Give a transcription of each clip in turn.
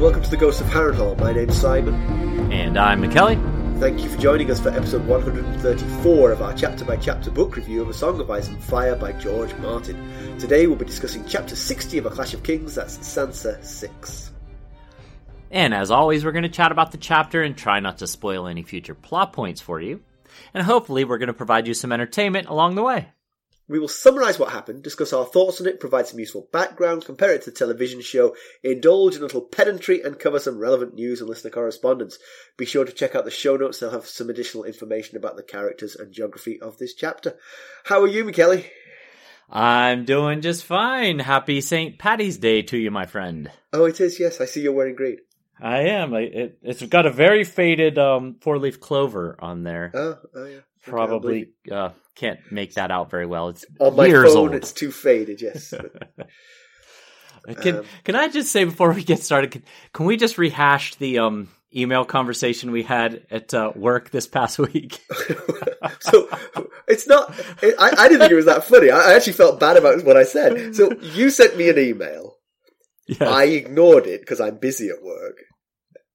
Welcome to the Ghost of Harrenhal. My name's Simon. And I'm Mackelly. Thank you for joining us for episode 134 of our chapter by chapter book review of A Song of Ice and Fire by George Martin. Today we'll be discussing chapter 60 of A Clash of Kings, that's Sansa 6. And as always, we're going to chat about the chapter and try not to spoil any future plot points for you. And hopefully, we're going to provide you some entertainment along the way. We will summarise what happened, discuss our thoughts on it, provide some useful background, compare it to the television show, indulge in a little pedantry, and cover some relevant news and listener correspondence. Be sure to check out the show notes, they'll have some additional information about the characters and geography of this chapter. How are you, Mackelly? I'm doing just fine. Happy St. Patty's Day to you, my friend. Oh, it is, yes. I see you're wearing green. I am. I, it, it's got a very faded um, four leaf clover on there. Oh, oh yeah. Probably uh, can't make that out very well. It's. On my years phone, old. it's too faded, yes. Can Um, can I just say before we get started, can, can we just rehash the um email conversation we had at uh, work this past week? so it's not. It, I, I didn't think it was that funny. I, I actually felt bad about what I said. So you sent me an email. yeah. I ignored it because I'm busy at work.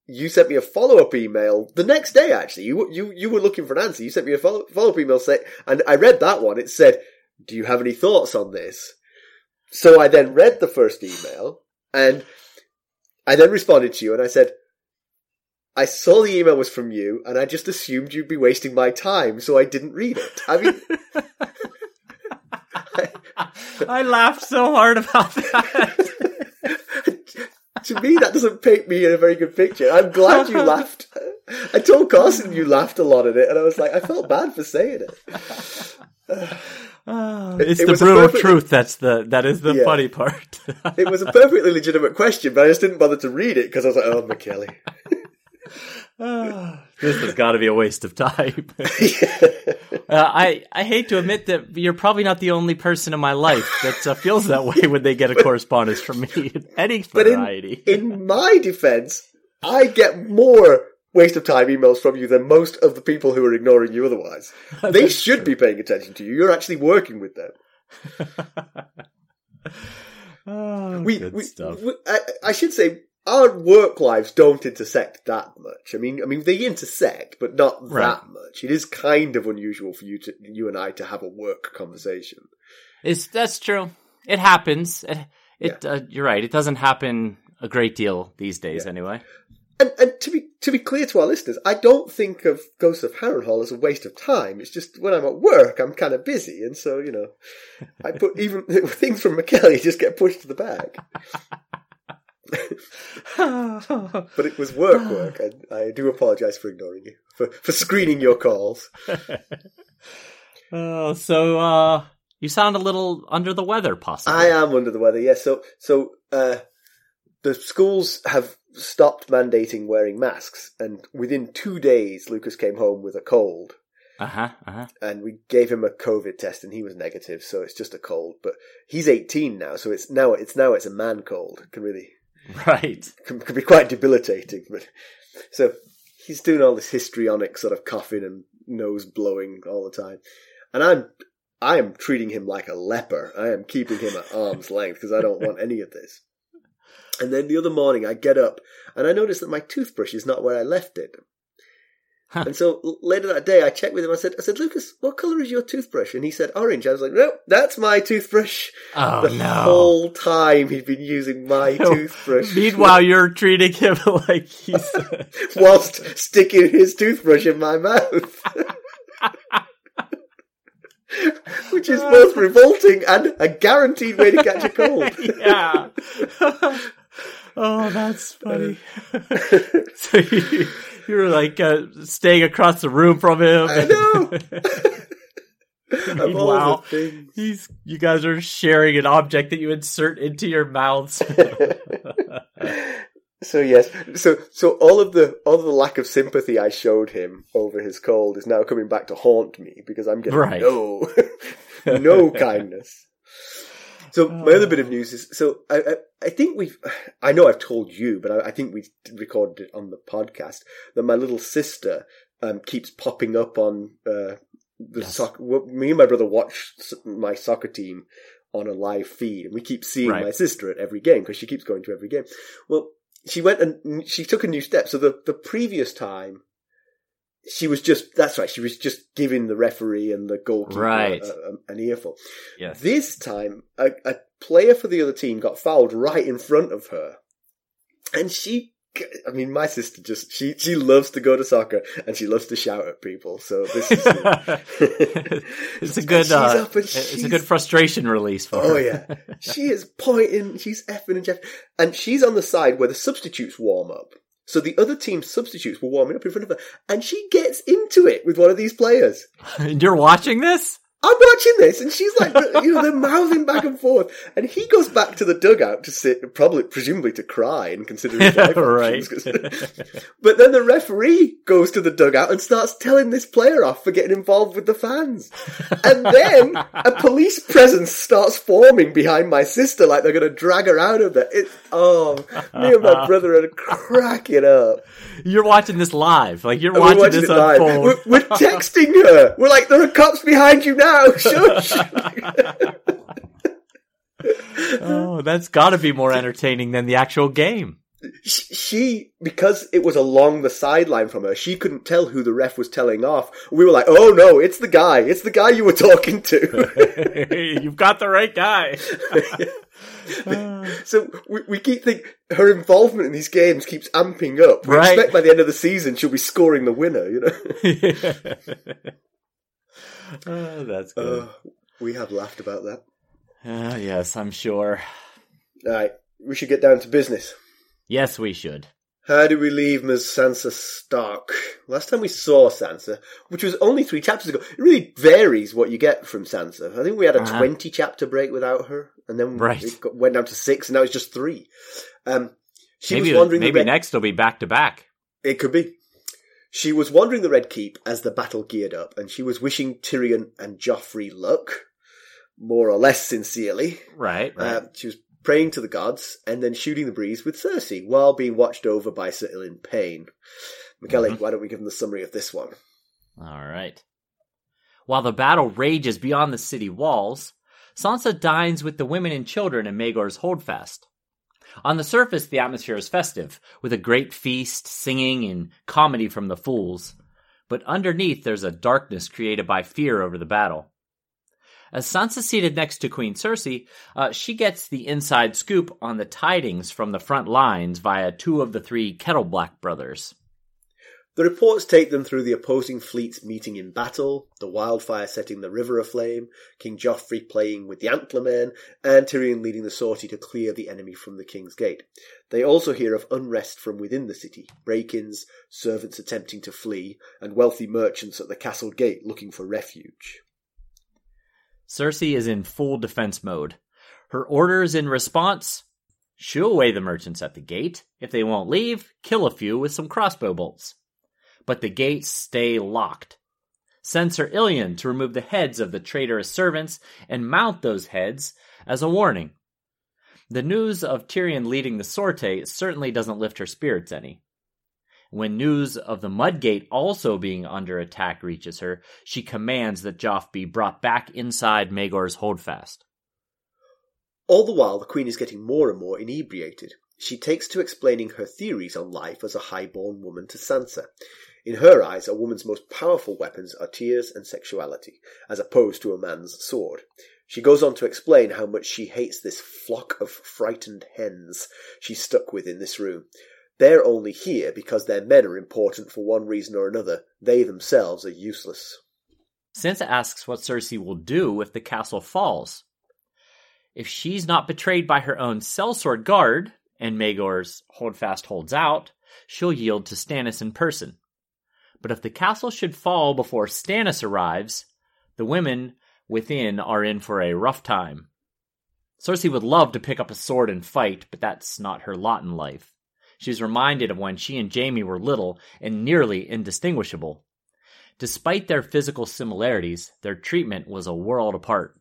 You sent me a follow up email the next day. Actually, you you you were looking for an answer. You sent me a follow follow up email say, and I read that one. It said, "Do you have any thoughts on this?" So I then read the first email, and I then responded to you, and I said. I saw the email was from you, and I just assumed you'd be wasting my time, so I didn't read it. I mean, I laughed so hard about that. to me, that doesn't paint me in a very good picture. I'm glad you laughed. I told Carson you laughed a lot at it, and I was like, I felt bad for saying it. Ah, it's it the brutal perfect- truth. That's the that is the Yeah. funny part. It was a perfectly legitimate question, but I just didn't bother to read it because I was like, oh, Mackelly. This has got to be a waste of time. Uh, I I hate to admit that you're probably not the only person in my life that uh, feels that way when they get a correspondence from me. In any But in, variety. in my defense, I get more waste of time emails from you than most of the people who are ignoring you otherwise. They should be paying attention to you. You're actually working with them. oh, we, we, stuff. we- I, I should say our work lives don't intersect that much. I mean, I mean they intersect, but not Right. that much. It is kind of unusual for you to, you and I to have a work conversation. It's that's true. It happens. It, it uh, you're right. It doesn't happen a great deal these days, Yeah. anyway. And, and to be to be clear to our listeners, I don't think of Ghosts of Harrenhal as a waste of time. It's just when I'm at work, I'm kind of busy, and so you know, I put even things from Mackelly just get pushed to the back. But it was work, work, and I do apologise for ignoring you for for screening your calls. oh, so uh, you sound a little under the weather, possibly. I am under the weather. Yes. So so uh, the schools have stopped mandating wearing masks, and within two days, Lucas came home with a cold. Uh huh. Uh huh. and we gave him a COVID test and he was negative, so it's just a cold. But he's 18 now, so it's now it's now it's a man cold. It can really Right. can, can be quite debilitating. But so he's doing all this histrionic sort of coughing and nose blowing all the time, and I'm I am treating him like a leper. I am keeping him at arm's length because I don't want any of this. And then the other morning, I get up and I notice that my toothbrush is not where I left it. Huh. And so later that day, I checked with him. I said, "I said, Lucas, what color is your toothbrush?" And he said, "Orange." I was like, "No, that's my toothbrush." Oh the no. whole time he'd been using my toothbrush. Meanwhile, you're treating him like he's. whilst sticking his toothbrush in my mouth. Which is both revolting and a guaranteed way to catch a cold. yeah. oh, that's uh, funny. so you, you were like uh, staying across the room from him. I know. Of all Meanwhile, the things. He's, you guys are sharing an object that you insert into your mouths. So yes, so so all of the all of the lack of sympathy I showed him over his cold is now coming back to haunt me because I'm getting Right. no no kindness. So my other bit of news is so I I, I think we've I know I've told you, but I, I think we recorded it on the podcast that my little sister um, keeps popping up on uh, the Yes. soccer. Me and my brother watch my soccer team on a live feed, and we keep seeing Right. my sister at every game because she keeps going to every game. Well, she went and she took a new step. So the the previous time. She was just, that's right, she was just giving the referee and the goalkeeper Right. a- a- an earful. Yes. This time, a, a player for the other team got fouled right in front of her. And she, I mean, my sister just, she, she loves to go to soccer and she loves to shout at people. So this is, it's a good uh, it's a good frustration release for her. Oh her. yeah, she is pointing. She's effing and jeffing, and she's on the side where the substitutes warm up. So the other team's substitutes were warming up in front of her, and she gets into it with one of these players. And you're watching this? I'm watching this, and she's like, you know, they're mouthing back and forth, and he goes back to the dugout to sit, probably, presumably to cry and consider his life right. but then the referee goes to the dugout and starts telling this player off for getting involved with the fans, and then a police presence starts forming behind my sister, like they're going to drag her out of there. It, oh, me and my brother are cracking up. You're watching this live. Like you're watching, watching this live. unfold. We're, we're texting her. We're like, there are cops behind you now. Shush. oh, that's got to be more entertaining than the actual game. She, because it was along the sideline from her, she couldn't tell who the ref was telling off. We were like, oh no, it's the guy. It's the guy you were talking to. You've got the right guy. so we, we keep thinking her involvement in these games keeps amping up. We Right. expect by the end of the season she'll be scoring the winner, you know? oh, that's good. Uh, we have laughed about that. Ah, yes, I'm sure. Alright, we should get down to business. Yes, we should. How do we leave Ms. Sansa Stark? Last time we saw Sansa, which was only three chapters ago, it really varies what you get from Sansa. I think we had a Uh-huh. 20 chapter break without her, and then Right. it got, went down to six, and now it's just three. Um, she maybe was wandering maybe next will be back to back. It could be. She was wandering the Red Keep as the battle geared up, and she was wishing Tyrion and Joffrey luck, more or less sincerely. Right, right. Uh, she was praying to the gods and then shooting the breeze with Cersei while being watched over by Sir Ilyn Payne. Michele, Mhm. why don't we give them the summary of this one? All right. While the battle rages beyond the city walls, Sansa dines with the women and children in Maegor's holdfast. On the surface, the atmosphere is festive, with a great feast, singing, and comedy from the fools. But underneath, there's a darkness created by fear over the battle. As Sansa's seated next to Queen Cersei, uh, she gets the inside scoop on the tidings from the front lines via two of the three Kettleblack brothers. The reports take them through the opposing fleets meeting in battle, the wildfire setting the river aflame, King Joffrey playing with the Antlermen, and Tyrion leading the sortie to clear the enemy from the King's Gate. They also hear of unrest from within the city, break-ins, servants attempting to flee, and wealthy merchants at the castle gate looking for refuge. Cersei is in full defense mode. Her orders in response shoo away the merchants at the gate. If they won't leave, kill a few with some crossbow bolts. But the gates stay locked. Send Sir Ilyn to remove the heads of the traitorous servants and mount those heads as a warning. The news of Tyrion leading the sortie certainly doesn't lift her spirits any. When news of the Mudgate also being under attack reaches her, she commands that Joff be brought back inside Maegor's holdfast. All the while, the Queen is getting more and more inebriated. She takes to explaining her theories on life as a high-born woman to Sansa. In her eyes, a woman's most powerful weapons are tears and sexuality, as opposed to a man's sword. She goes on to explain how much she hates this flock of frightened hens she's stuck with in this room. They're only here because their men are important for one reason or another. They themselves are useless. Sansa asks what Cersei will do if the castle falls. If she's not betrayed by her own sellsword guard, and Maegor's holdfast holds out, she'll yield to Stannis in person. But if the castle should fall before Stannis arrives, the women within are in for a rough time. Cersei would love to pick up a sword and fight, but that's not her lot in life. she's reminded of when she and Jaime were little and nearly indistinguishable. Despite their physical similarities, their treatment was a world apart.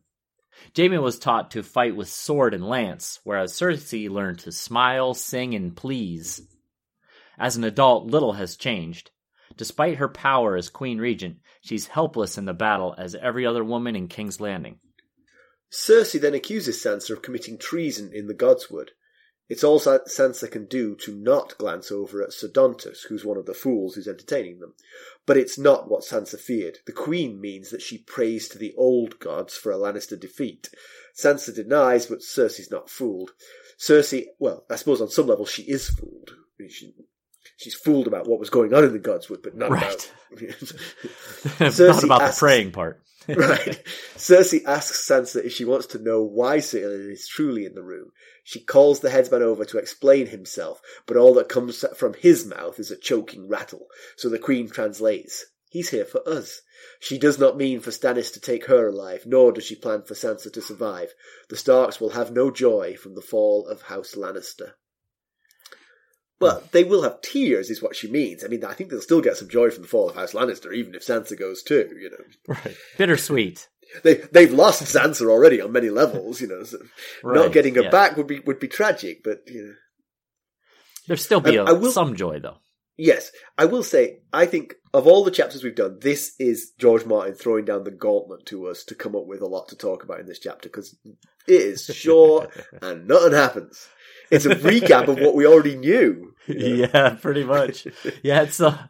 Jaime was taught to fight with sword and lance, whereas Cersei learned to smile, sing, and please. As an adult, little has changed. Despite her power as Queen Regent, she's helpless in the battle as every other woman in King's Landing. Cersei then accuses Sansa of committing treason in the Godswood. It's all Sansa can do to not glance over at Ser Dontos, who's one of the fools who's entertaining them. But it's not what Sansa feared. The Queen means that she prays to the old gods for a Lannister defeat. Sansa denies, but Cersei's not fooled. Cersei, well, I suppose on some level she is fooled. She, she's fooled about what was going on in the Godswood, but not Right. about Not about asks- the praying part. right. Cersei asks Sansa if she wants to know why Ser Ilyn is truly in the room. She calls the headsman over to explain himself, but all that comes from his mouth is a choking rattle. So the queen translates, He's here for us. She does not mean for Stannis to take her alive, nor does she plan for Sansa to survive. The Starks will have no joy from the fall of House Lannister. But they will have tears, is what she means. I mean, I think they'll still get some joy from the fall of House Lannister, even if Sansa goes too, you know. Right. Bittersweet. They they've lost Sansa already on many levels, you know. So Right, not getting her yeah. back would be would be tragic, but you know. There'll still be will- some joy, though. Yes, I will say I think of all the chapters we've done, this is George Martin throwing down the gauntlet to us to come up with a lot to talk about in this chapter because it is short and nothing happens. It's a recap of what we already knew. yeah, pretty much. Yeah, it's a,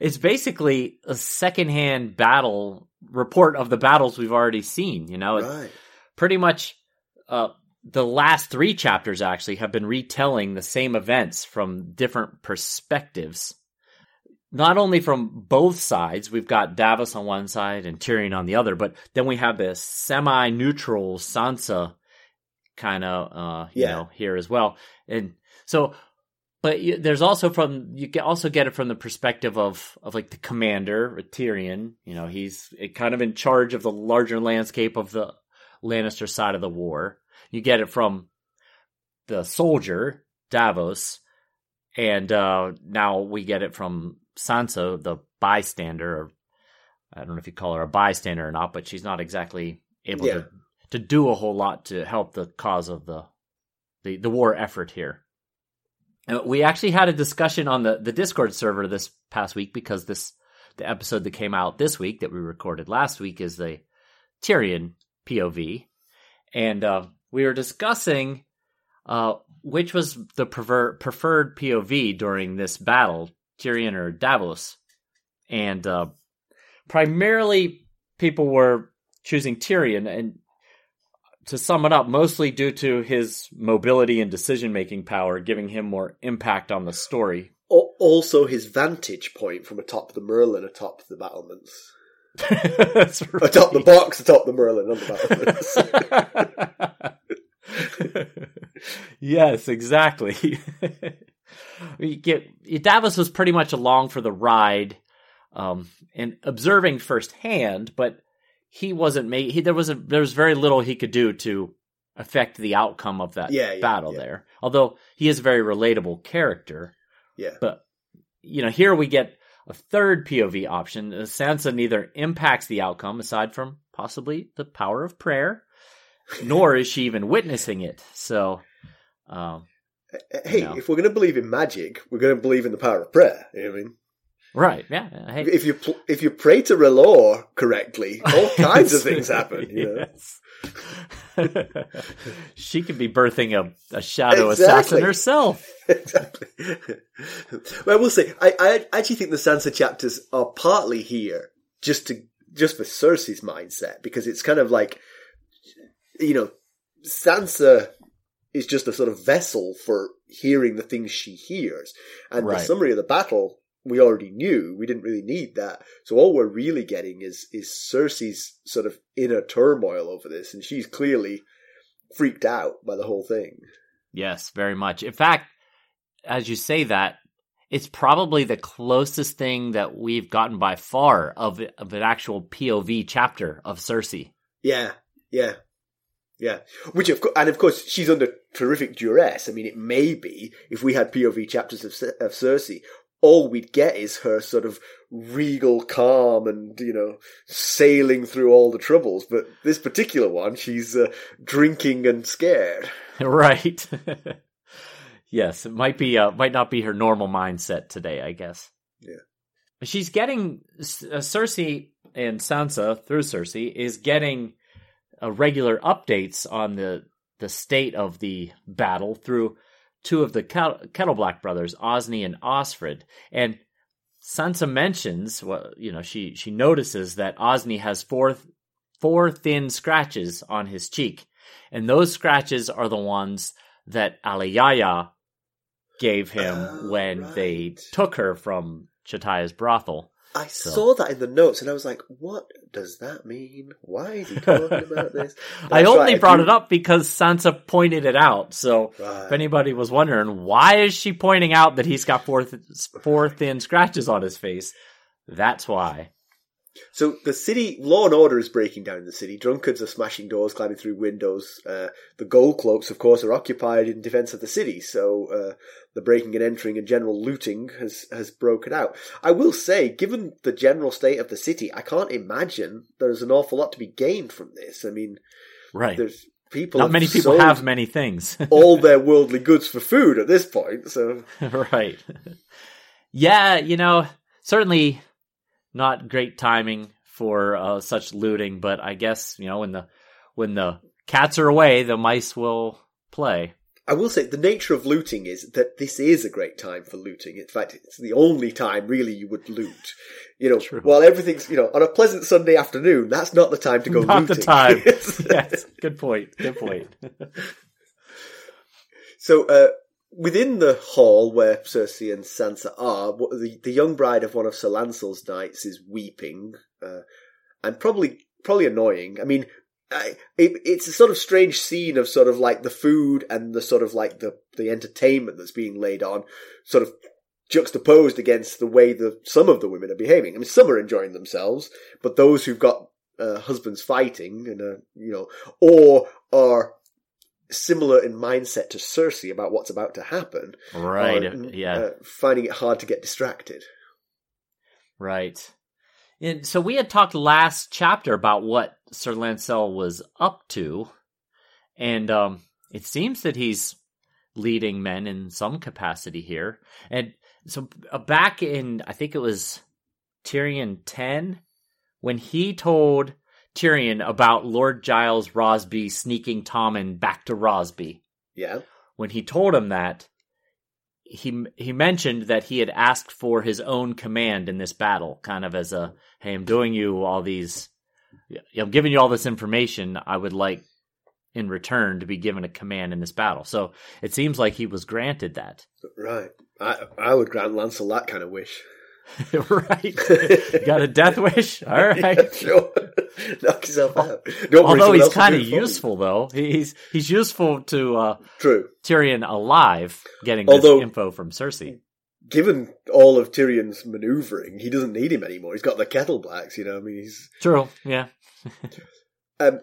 it's basically a secondhand battle report of the battles we've already seen. You know, Right. pretty much uh, the last three chapters actually have been retelling the same events from different perspectives. Not only from both sides, we've got Davos on one side and Tyrion on the other, but then we have this semi-neutral Sansa kind of, uh, you Yeah. know, here as well. And so, but you, there's also from you can also get it from the perspective of of like the commander Tyrion. You know, he's kind of in charge of the larger landscape of the Lannister side of the war. You get it from the soldier Davos, and uh, now we get it from Sansa, the bystander. Or I don't know if you call her a bystander or not, but she's not exactly able Yeah. to to do a whole lot to help the cause of the the, the war effort here. Uh, We actually had a discussion on the, the Discord server this past week because this the episode that came out this week that we recorded last week is the Tyrion POV, and uh, we were discussing uh, which was the prefer- preferred POV during this battle, Tyrion or Davos, and uh, primarily people were choosing Tyrion, and to sum it up, mostly due to his mobility and decision making power, giving him more impact on the story. Al- Also, his vantage point from atop the merlon, atop the battlements, That's atop the box, atop the merlon, on the battlements. yes, exactly. Get Davos was pretty much along for the ride, um, and observing firsthand, but he wasn't made. He, there was a, there was very little he could do to affect the outcome of that Yeah, yeah, battle yeah. there. Although he is a very relatable character, yeah, but you know here we get a third POV option. Sansa neither impacts the outcome aside from possibly the power of prayer, nor is she even witnessing it. So, um, Uh, hey, No. if we're going to believe in magic, we're going to believe in the power of prayer. You know what I mean? right, yeah. Hey, If you pl- if you pray to R'hllor correctly, all kinds of things happen. Yes. she could be birthing a, a shadow Exactly. assassin herself. exactly. well, I will say, I, I actually think the Sansa chapters are partly here just to just for Cersei's mindset because it's kind of like, you know, Sansa is just a sort of vessel for hearing the things she hears, and Right. the summary of the battle we already knew. We didn't really need that. So all we're really getting is is Cersei's sort of inner turmoil over this, and she's clearly freaked out by the whole thing. Yes, very much. In fact, as you say that, it's probably the closest thing that we've gotten by far of of an actual POV chapter of Cersei. Yeah, yeah. Yeah, which of course, and of course she's under terrific duress. I mean, it may be if we had POV chapters of, of Cersei, all we'd get is her sort of regal calm and you know sailing through all the troubles. But this particular one, she's uh, drinking and scared. Right. yes, it might be uh, might not be her normal mindset today. I guess. Yeah. She's getting uh, Cersei and Sansa through Cersei is getting uh, regular updates on the the state of the battle through two of the Kettleblack brothers, Osney and Osfryd. and Sansa mentions, well, you know, she she notices that Osney has four four thin scratches on his cheek, and those scratches are the ones that Alayaya gave him oh, when right. they took her from Chataya's brothel. I so. saw that in the notes and I was like, what does that mean? Why is he talking about this? I only right, brought it up because Sansa pointed it out. So right. if anybody was wondering, why is she pointing out that he's got four, th- four thin scratches on his face? That's why. So the city, law and order is breaking down in the city. Drunkards are smashing doors, climbing through windows. Uh, the gold cloaks, of course, are occupied in defense of the city. So uh, the breaking and entering and general looting has has broken out. I will say, given the general state of the city, I can't imagine there's an awful lot to be gained from this. I mean, right? There's people. Not many people have many things. all their worldly goods for food at this point. So right. Yeah, you know, certainly not great timing for uh, such looting, but I guess you know when the when the cats are away, the mice will play. I will say the nature of looting is that this is a great time for looting. In fact, it's the only time really you would loot. You know, True. while everything's you know on a pleasant Sunday afternoon, that's not the time to go not looting. the time. yes, good point. Good point. so, uh, within the hall where Cersei and Sansa are, the, the young bride of one of Sir Lancel's knights is weeping, uh, and probably probably annoying. I mean, I, it, it's a sort of strange scene of sort of like the food and the sort of like the the entertainment that's being laid on, sort of juxtaposed against the way that some of the women are behaving. I mean, some are enjoying themselves, but those who've got uh, husbands fighting and uh, you know, or are similar in mindset to Cersei about what's about to happen. Right. Are, yeah. Uh, finding it hard to get distracted. Right. And so we had talked last chapter about what Sir Lancel was up to, and um, it seems that he's leading men in some capacity here. And so uh, back in, I think it was Tyrion 10, when he told Tyrion about Lord Giles Rosby sneaking Tommen back to Rosby. Yeah. When he told him that, he he mentioned that he had asked for his own command in this battle, kind of as a, "Hey, I'm doing you all these, I'm giving you all this information. I would like, in return, to be given a command in this battle." So it seems like he was granted that. Right. I I would grant Lancel that kind of wish. right. Got a death wish? All right. Yeah, sure. Knock yourself out. Don't Although he's kind of useful, though. He's he's useful to uh, True. Tyrion alive, getting Although, this info from Cersei. Given all of Tyrion's maneuvering, he doesn't need him anymore. He's got the Kettleblacks, you know. I mean, he's true. Yeah. um,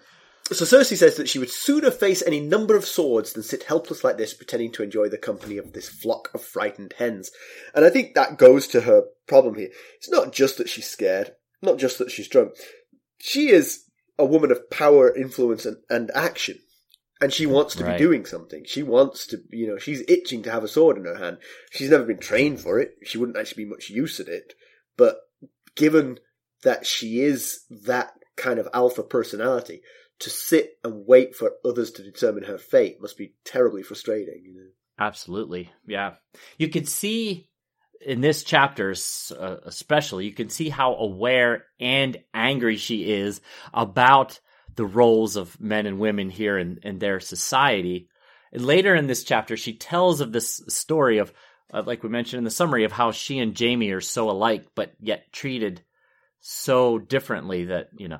so Cersei says that she would sooner face any number of swords than sit helpless like this, pretending to enjoy the company of this flock of frightened hens. And I think that goes to her problem here. It's not just that she's scared, not just that she's drunk. She is a woman of power, influence, and, and action. And she wants to right. be doing something. She wants to, you know, she's itching to have a sword in her hand. She's never been trained for it. She wouldn't actually be much use at it. But given that she is that kind of alpha personality, to sit and wait for others to determine her fate must be terribly frustrating. You know? Absolutely, yeah. You could see in this chapter, uh, especially, you can see how aware and angry she is about the roles of men and women here in, in their society. And later in this chapter, she tells of this story of, uh, like we mentioned in the summary, of how she and Jamie are so alike, but yet treated so differently that you know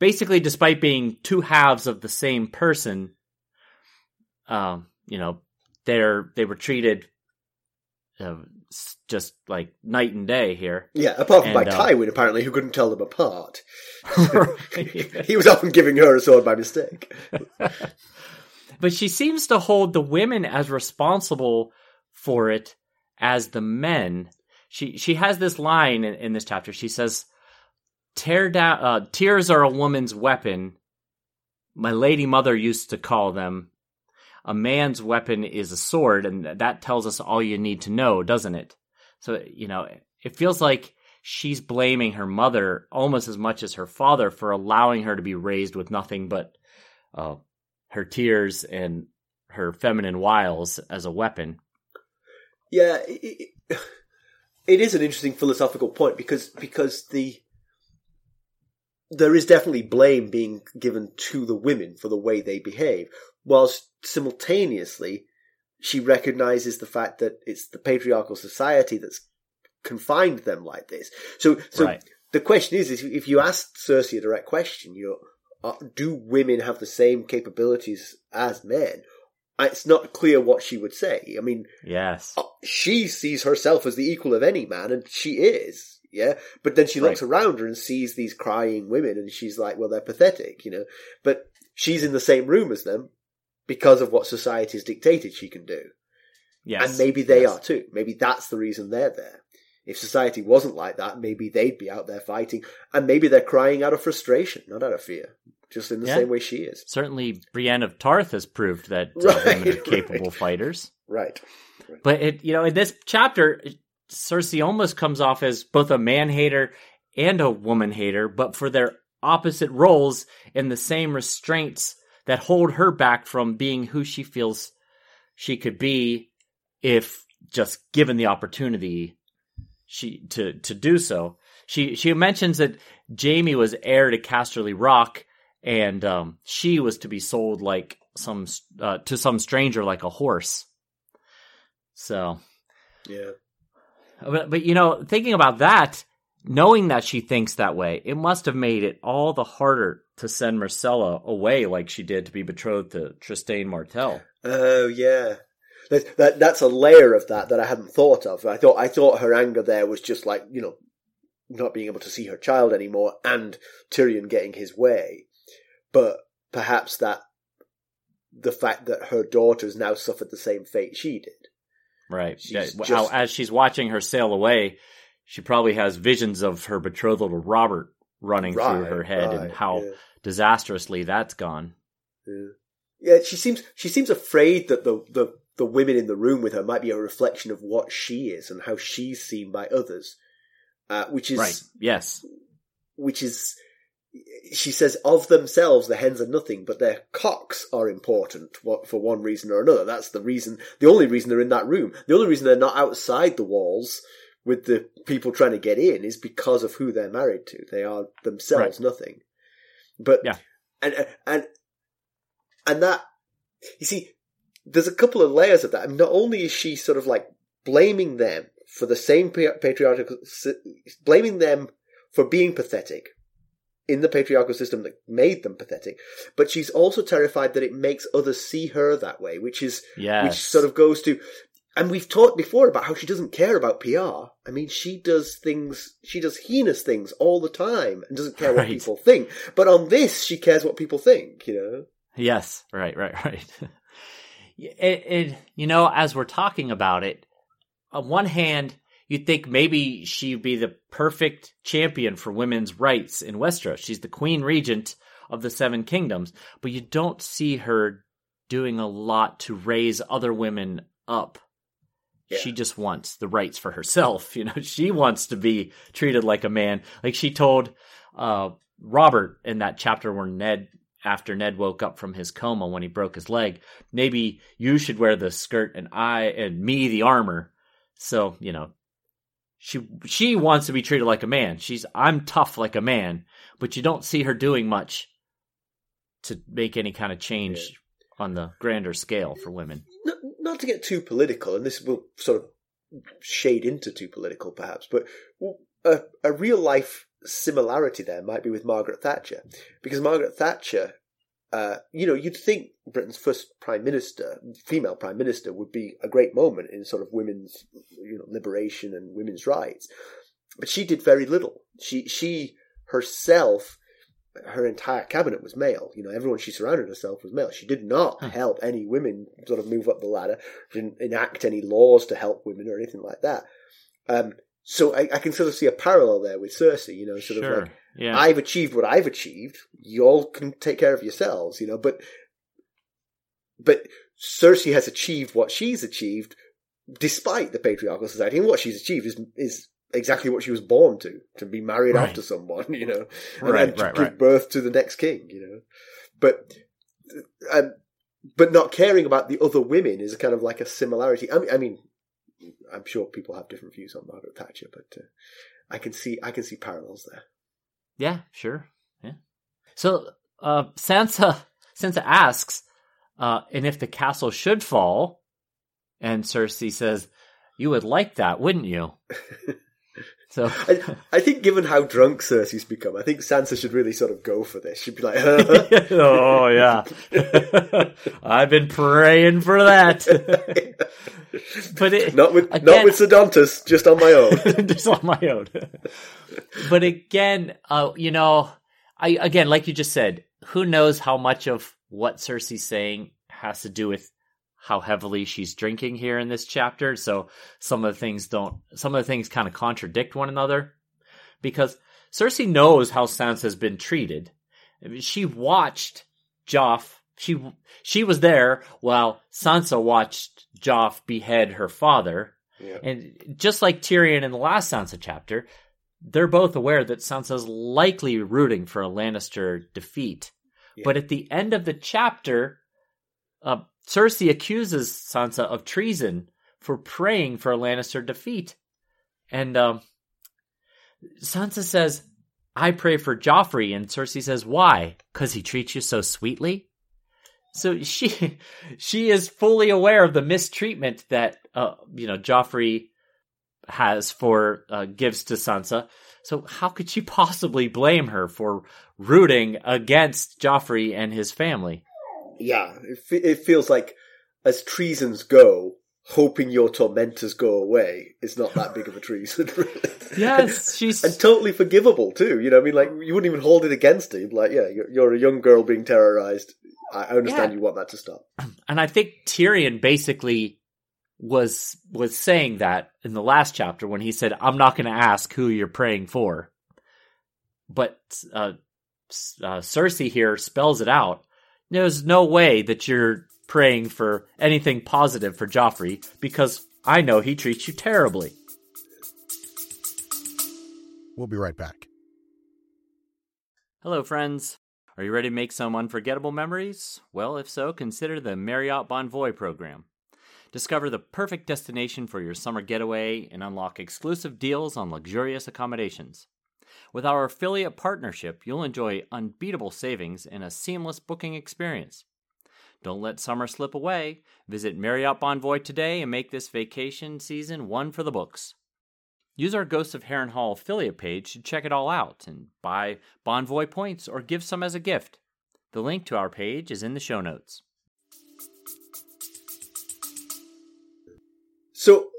basically, despite being two halves of the same person, um, you know, they're they were treated uh, just like night and day here. Yeah, apart from by uh, Tywin, apparently, who couldn't tell them apart. he was often giving her a sword by mistake. but she seems to hold the women as responsible for it as the men. She she has this line in, in this chapter. She says, "Tear down. Uh, tears are a woman's weapon. My lady mother used to call them. A man's weapon is a sword, and that tells us all you need to know, doesn't it? So you know, it feels like." She's blaming her mother almost as much as her father for allowing her to be raised with nothing but uh, her tears and her feminine wiles as a weapon. Yeah, it, it, it is an interesting philosophical point because because the there is definitely blame being given to the women for the way they behave, whilst simultaneously she recognizes the fact that it's the patriarchal society that's confined them like this. So, so Right. the question is, is if you ask Cersei a direct question, you know, uh, do women have the same capabilities as men? Uh, It's not clear what she would say. I mean, Yes. uh, she sees herself as the equal of any man, and she is. Yeah, but then she looks around her and sees these crying women, and she's like, "Well, they're pathetic," you know. But she's in the same room as them because of what society has dictated she can do, Yes. and maybe they Yes. are too. Maybe that's the reason they're there. If society wasn't like that, maybe they'd be out there fighting, and maybe they're crying out of frustration, not out of fear, just in the Yeah. same way she is. Certainly, Brienne of Tarth has proved that uh, Right, women are right. capable fighters. Right. But it, you know, in this chapter, Cersei almost comes off as both a man hater and a woman hater, but for their opposite roles and the same restraints that hold her back from being who she feels she could be if just given the opportunity she to to do so. She she mentions that Jamie was heir to Casterly Rock, and um, she was to be sold like some uh, to some stranger like a horse. So, Yeah. But, but you know, thinking about that, knowing that she thinks that way, it must have made it all the harder to send Myrcella away like she did to be betrothed to Trystane Martell. Oh yeah, that, that that's a layer of that that I hadn't thought of. I thought I thought her anger there was just like you know not being able to see her child anymore and Tyrion getting his way, but perhaps that the fact that her daughters now suffered the same fate she did. Right. She's Yeah, just- as she's watching her sail away, she probably has visions of her betrothal to Robert running through her head and how yeah. disastrously that's gone. Yeah. Yeah, she seems she seems afraid that the, the the women in the room with her might be a reflection of what she is and how she's seen by others, uh, which is Right. Yes. which is she says of themselves the hens are nothing, but their cocks are important for one reason or another. That's the reason, the only reason they're in that room. The only reason they're not outside the walls with the people trying to get in is because of who they're married to. They are themselves nothing. But Yeah. and and and that you see, there's a couple of layers of that. I mean, not only is she sort of like blaming them for the same pa- patriarchal, blaming them for being pathetic in the patriarchal system that made them pathetic, but she's also terrified that it makes others see her that way, which is Yes. which sort of goes to. And we've talked before about how she doesn't care about PR. I mean, she does things, she does heinous things all the time and doesn't care what people think. But on this, she cares what people think, you know? Yes, right, right, right. it, it, you know, as we're talking about it, on one hand, you'd think maybe she'd be the perfect champion for women's rights in Westeros. She's the queen regent of the Seven Kingdoms, but you don't see her doing a lot to raise other women up. Yeah. She just wants the rights for herself. You know, she wants to be treated like a man. Like she told uh, Robert in that chapter where Ned, after Ned woke up from his coma when he broke his leg, maybe you should wear the skirt and I and me the armor. So you know, she she wants to be treated like a man. She's I'm tough like a man, but you don't see her doing much to make any kind of change on the grander scale for women. not, not to get too political, and this will sort of shade into too political perhaps, but a, a real life similarity there might be with Margaret Thatcher. Because Margaret Thatcher, uh, you know, you'd think Britain's first prime minister, female prime minister, would be a great moment in sort of women's, you know, liberation and women's rights. But she did very little. She she herself, her entire cabinet was male. You know, everyone she surrounded herself was male. She did not Hmm. help any women sort of move up the ladder. Didn't enact any laws to help women or anything like that. Um, so I, I can sort of see a parallel there with Cersei. You know, sort sure. of like yeah. I've achieved what I've achieved. Y'all can take care of yourselves, you know. But but Cersei has achieved what she's achieved, despite the patriarchal society, and what she's achieved is is exactly what she was born to to be married Right. off to someone, you know, and, Right, and to right, give birth to the next king, you know. But um, but not caring about the other women is kind of like a similarity. I mean, I mean, I'm sure people have different views on Margaret Thatcher, but uh, I can see I can see parallels there. Yeah, sure. Yeah. So uh, Sansa Sansa asks, uh, and if the castle should fall, and Cersei says, "You would like that, wouldn't you?" So I, I think, given how drunk Cersei's become, I think Sansa should really sort of go for this. She'd be like, oh yeah, I've been praying for that. but it, not with Again- not with Ser Dontos, just on my own. just on my own. but again, uh, you know, I again, like you just said, who knows how much of what Cersei's saying has to do with how heavily she's drinking here in this chapter. So some of the things don't, some of the things kind of contradict one another because Cersei knows how Sansa's been treated. I mean, she watched Joff. She she was there while Sansa watched Joff behead her father. Yeah. And just like Tyrion in the last Sansa chapter, they're both aware that Sansa's likely rooting for a Lannister defeat. But at the end of the chapter, uh, Cersei accuses Sansa of treason for praying for a Lannister defeat. And um, Sansa says, I pray for Joffrey. And Cersei says, Why? Because he treats you so sweetly? So she she is fully aware of the mistreatment that uh, you know Joffrey has for uh, gives to Sansa. So how could she possibly blame her for rooting against Joffrey and his family? Yeah, it, fe- it feels like as treasons go, hoping your tormentors go away is not that big of a treason. Yes, she's and totally forgivable too. You know, I mean, like you wouldn't even hold it against him. Like, yeah, you're, you're a young girl being terrorized. I I understand Yeah. you want that to stop. and I think Tyrion basically was was saying that in the last chapter when he said, "I'm not going to ask who you're praying for," but uh, uh, Cersei here spells it out. There's no way that you're praying for anything positive for Joffrey because I know he treats you terribly. We'll be right back. Hello, friends. Are you ready to make some unforgettable memories? Well, if so, consider the Marriott Bonvoy program. Discover the perfect destination for your summer getaway and unlock exclusive deals on luxurious accommodations. With our affiliate partnership, you'll enjoy unbeatable savings and a seamless booking experience. Don't let summer slip away. Visit Marriott Bonvoy today and make this vacation season one for the books. Use our Ghosts of Harrenhal affiliate page to check it all out and buy Bonvoy points or give some as a gift. The link to our page is in the show notes. So,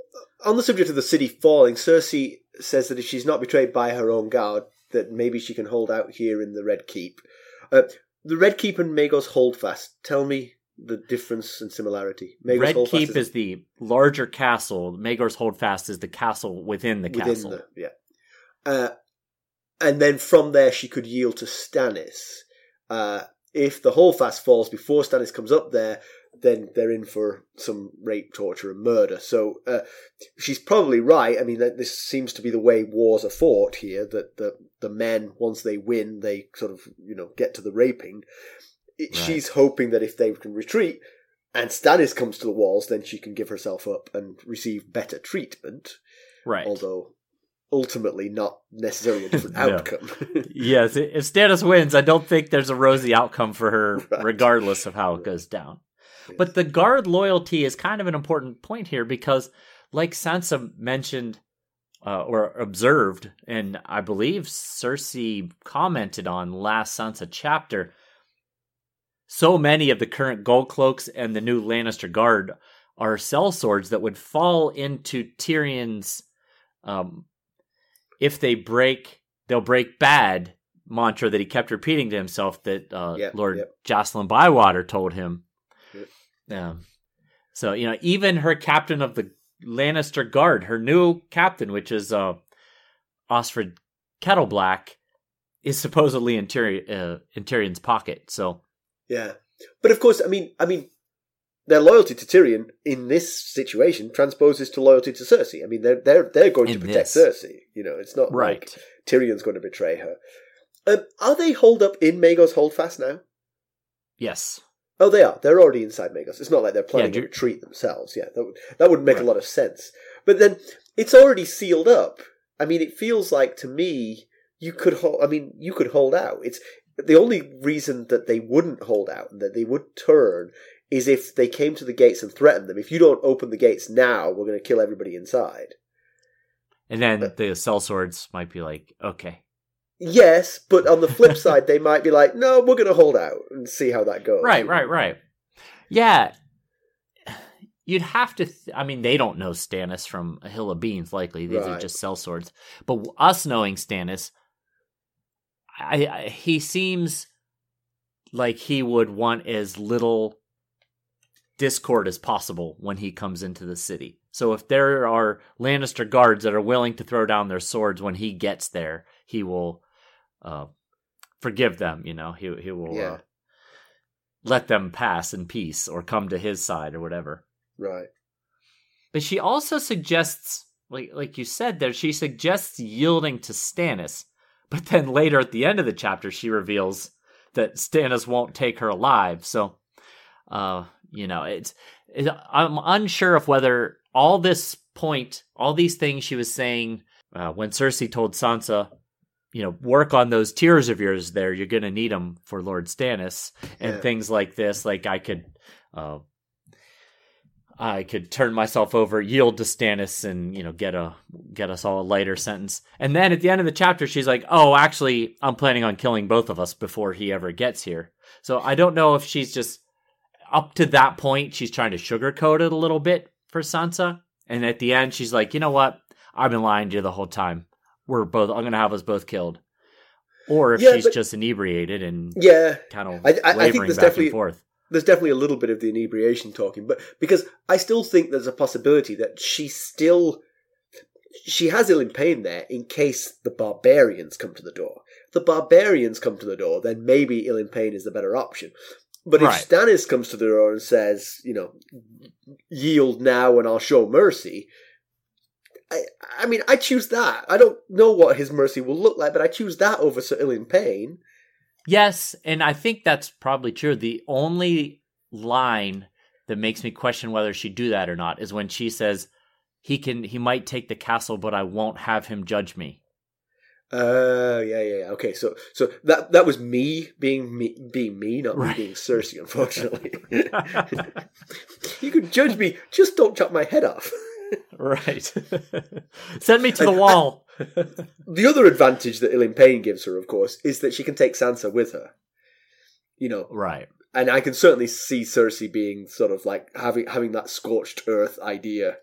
on the subject of the city falling, Cersei says that if she's not betrayed by her own guard, that maybe she can hold out here in the Red Keep. Uh, the Red Keep and Maegor's Holdfast. Tell me the difference and similarity. Maegor's Red Holdfast Keep is, the larger castle. Magor's Holdfast is the castle within the within castle. the yeah. Uh, and then from there, she could yield to Stannis. Uh, if the Holdfast falls before Stannis comes up there, then they're in for some rape, torture, and murder. So uh, she's probably right. I mean, this seems to be the way wars are fought here. That the the men, once they win, they sort of you know get to the raping. It, Right. She's hoping that if they can retreat and Stannis comes to the walls, then she can give herself up and receive better treatment. Right. Although ultimately not necessarily a different No. outcome. yes, if Stannis wins, I don't think there's a rosy outcome for her, Right. regardless of how it goes down. But the guard loyalty is kind of an important point here because, like Sansa mentioned uh, or observed, and I believe Cersei commented on last Sansa chapter, so many of the current gold cloaks and the new Lannister guard are cell swords that would fall into Tyrion's um if they break they'll break bad mantra that he kept repeating to himself that uh, Yep, Lord yep. Jacelyn Bywater told him. Um, so you know, even her captain of the Lannister Guard, her new captain, which is uh, Osfryd Kettleblack, is supposedly in, Tyrion, uh, in Tyrion's pocket. So Yeah, but of course, I mean, I mean, their loyalty to Tyrion in this situation transposes to loyalty to Cersei. I mean, they're they're they're going to protect this. Cersei. You know, it's not right, like Tyrion's going to betray her. Um, are they holed up in Maegor's Holdfast now? yes, Oh, they are. They're already inside Maegor's. It's not like they're planning Yeah, a retreat themselves. Yeah, that would that would make Right. a lot of sense. But then it's already sealed up. I mean, it feels like to me you could hold. I mean, you could hold out. It's the only reason that they wouldn't hold out and that they would turn is if they came to the gates and threatened them. If you don't open the gates now, we're going to kill everybody inside. and then the sellswords might be like, okay, Yes, but on the flip side, they might be like, "No, we're going to hold out and see how that goes." right, right, right, yeah. You'd have to. Th- I mean, they don't know Stannis from a hill of beans. Likely, these are just sellswords. But us knowing Stannis, I, I he seems like he would want as little discord as possible when he comes into the city. So if there are Lannister guards that are willing to throw down their swords when he gets there, he will uh, forgive them. You know, he he will Yeah. uh, let them pass in peace or come to his side or whatever. Right. But she also suggests, like like you said there, she suggests yielding to Stannis. But then later at the end of the chapter, she reveals that Stannis won't take her alive. So, uh, you know, it's, it, I'm unsure of whether all this point, all these things she was saying uh, when Cersei told Sansa, you know, work on those tears of yours there. You're going to need them for Lord Stannis and Yeah. things like this. Like I could, uh, I could turn myself over, yield to Stannis, and you know get a get us all a lighter sentence. And then at the end of the chapter, she's like, "Oh, actually, I'm planning on killing both of us before he ever gets here." So I don't know if she's just up to that point. She's trying to sugarcoat it a little bit for Sansa, and at the end, she's like, "You know what? I've been lying to you the whole time. We're both. I'm gonna have us both killed." Or if Yeah, she's but- just inebriated and Yeah, kind of I- I- I think wavering there's back definitely- and forth. there's definitely a little bit of the inebriation talking, but because I still think there's a possibility that she still she has Ilyn Payne there in case the barbarians come to the door. If the barbarians come to the door, then maybe Ilyn Payne is the better option. But if Stannis comes to the door and says, you know, yield now and I'll show mercy, I, I mean, I choose that. I don't know what his mercy will look like, but I choose that over Sir Ilyn Payne. Yes, and I think that's probably true. The only line that makes me question whether she'd do that or not is when she says he can he might take the castle, but I won't have him judge me. Uh, yeah, yeah, yeah. Okay, so so that that was me being me being me, not Right. me being Cersei. Unfortunately, you could judge me, just don't chop my head off. Right. Send me to the wall. The other advantage that Ilyn Payne gives her, of course, is that she can take Sansa with her. You know, right. and I can certainly see Cersei being sort of like having having that scorched earth idea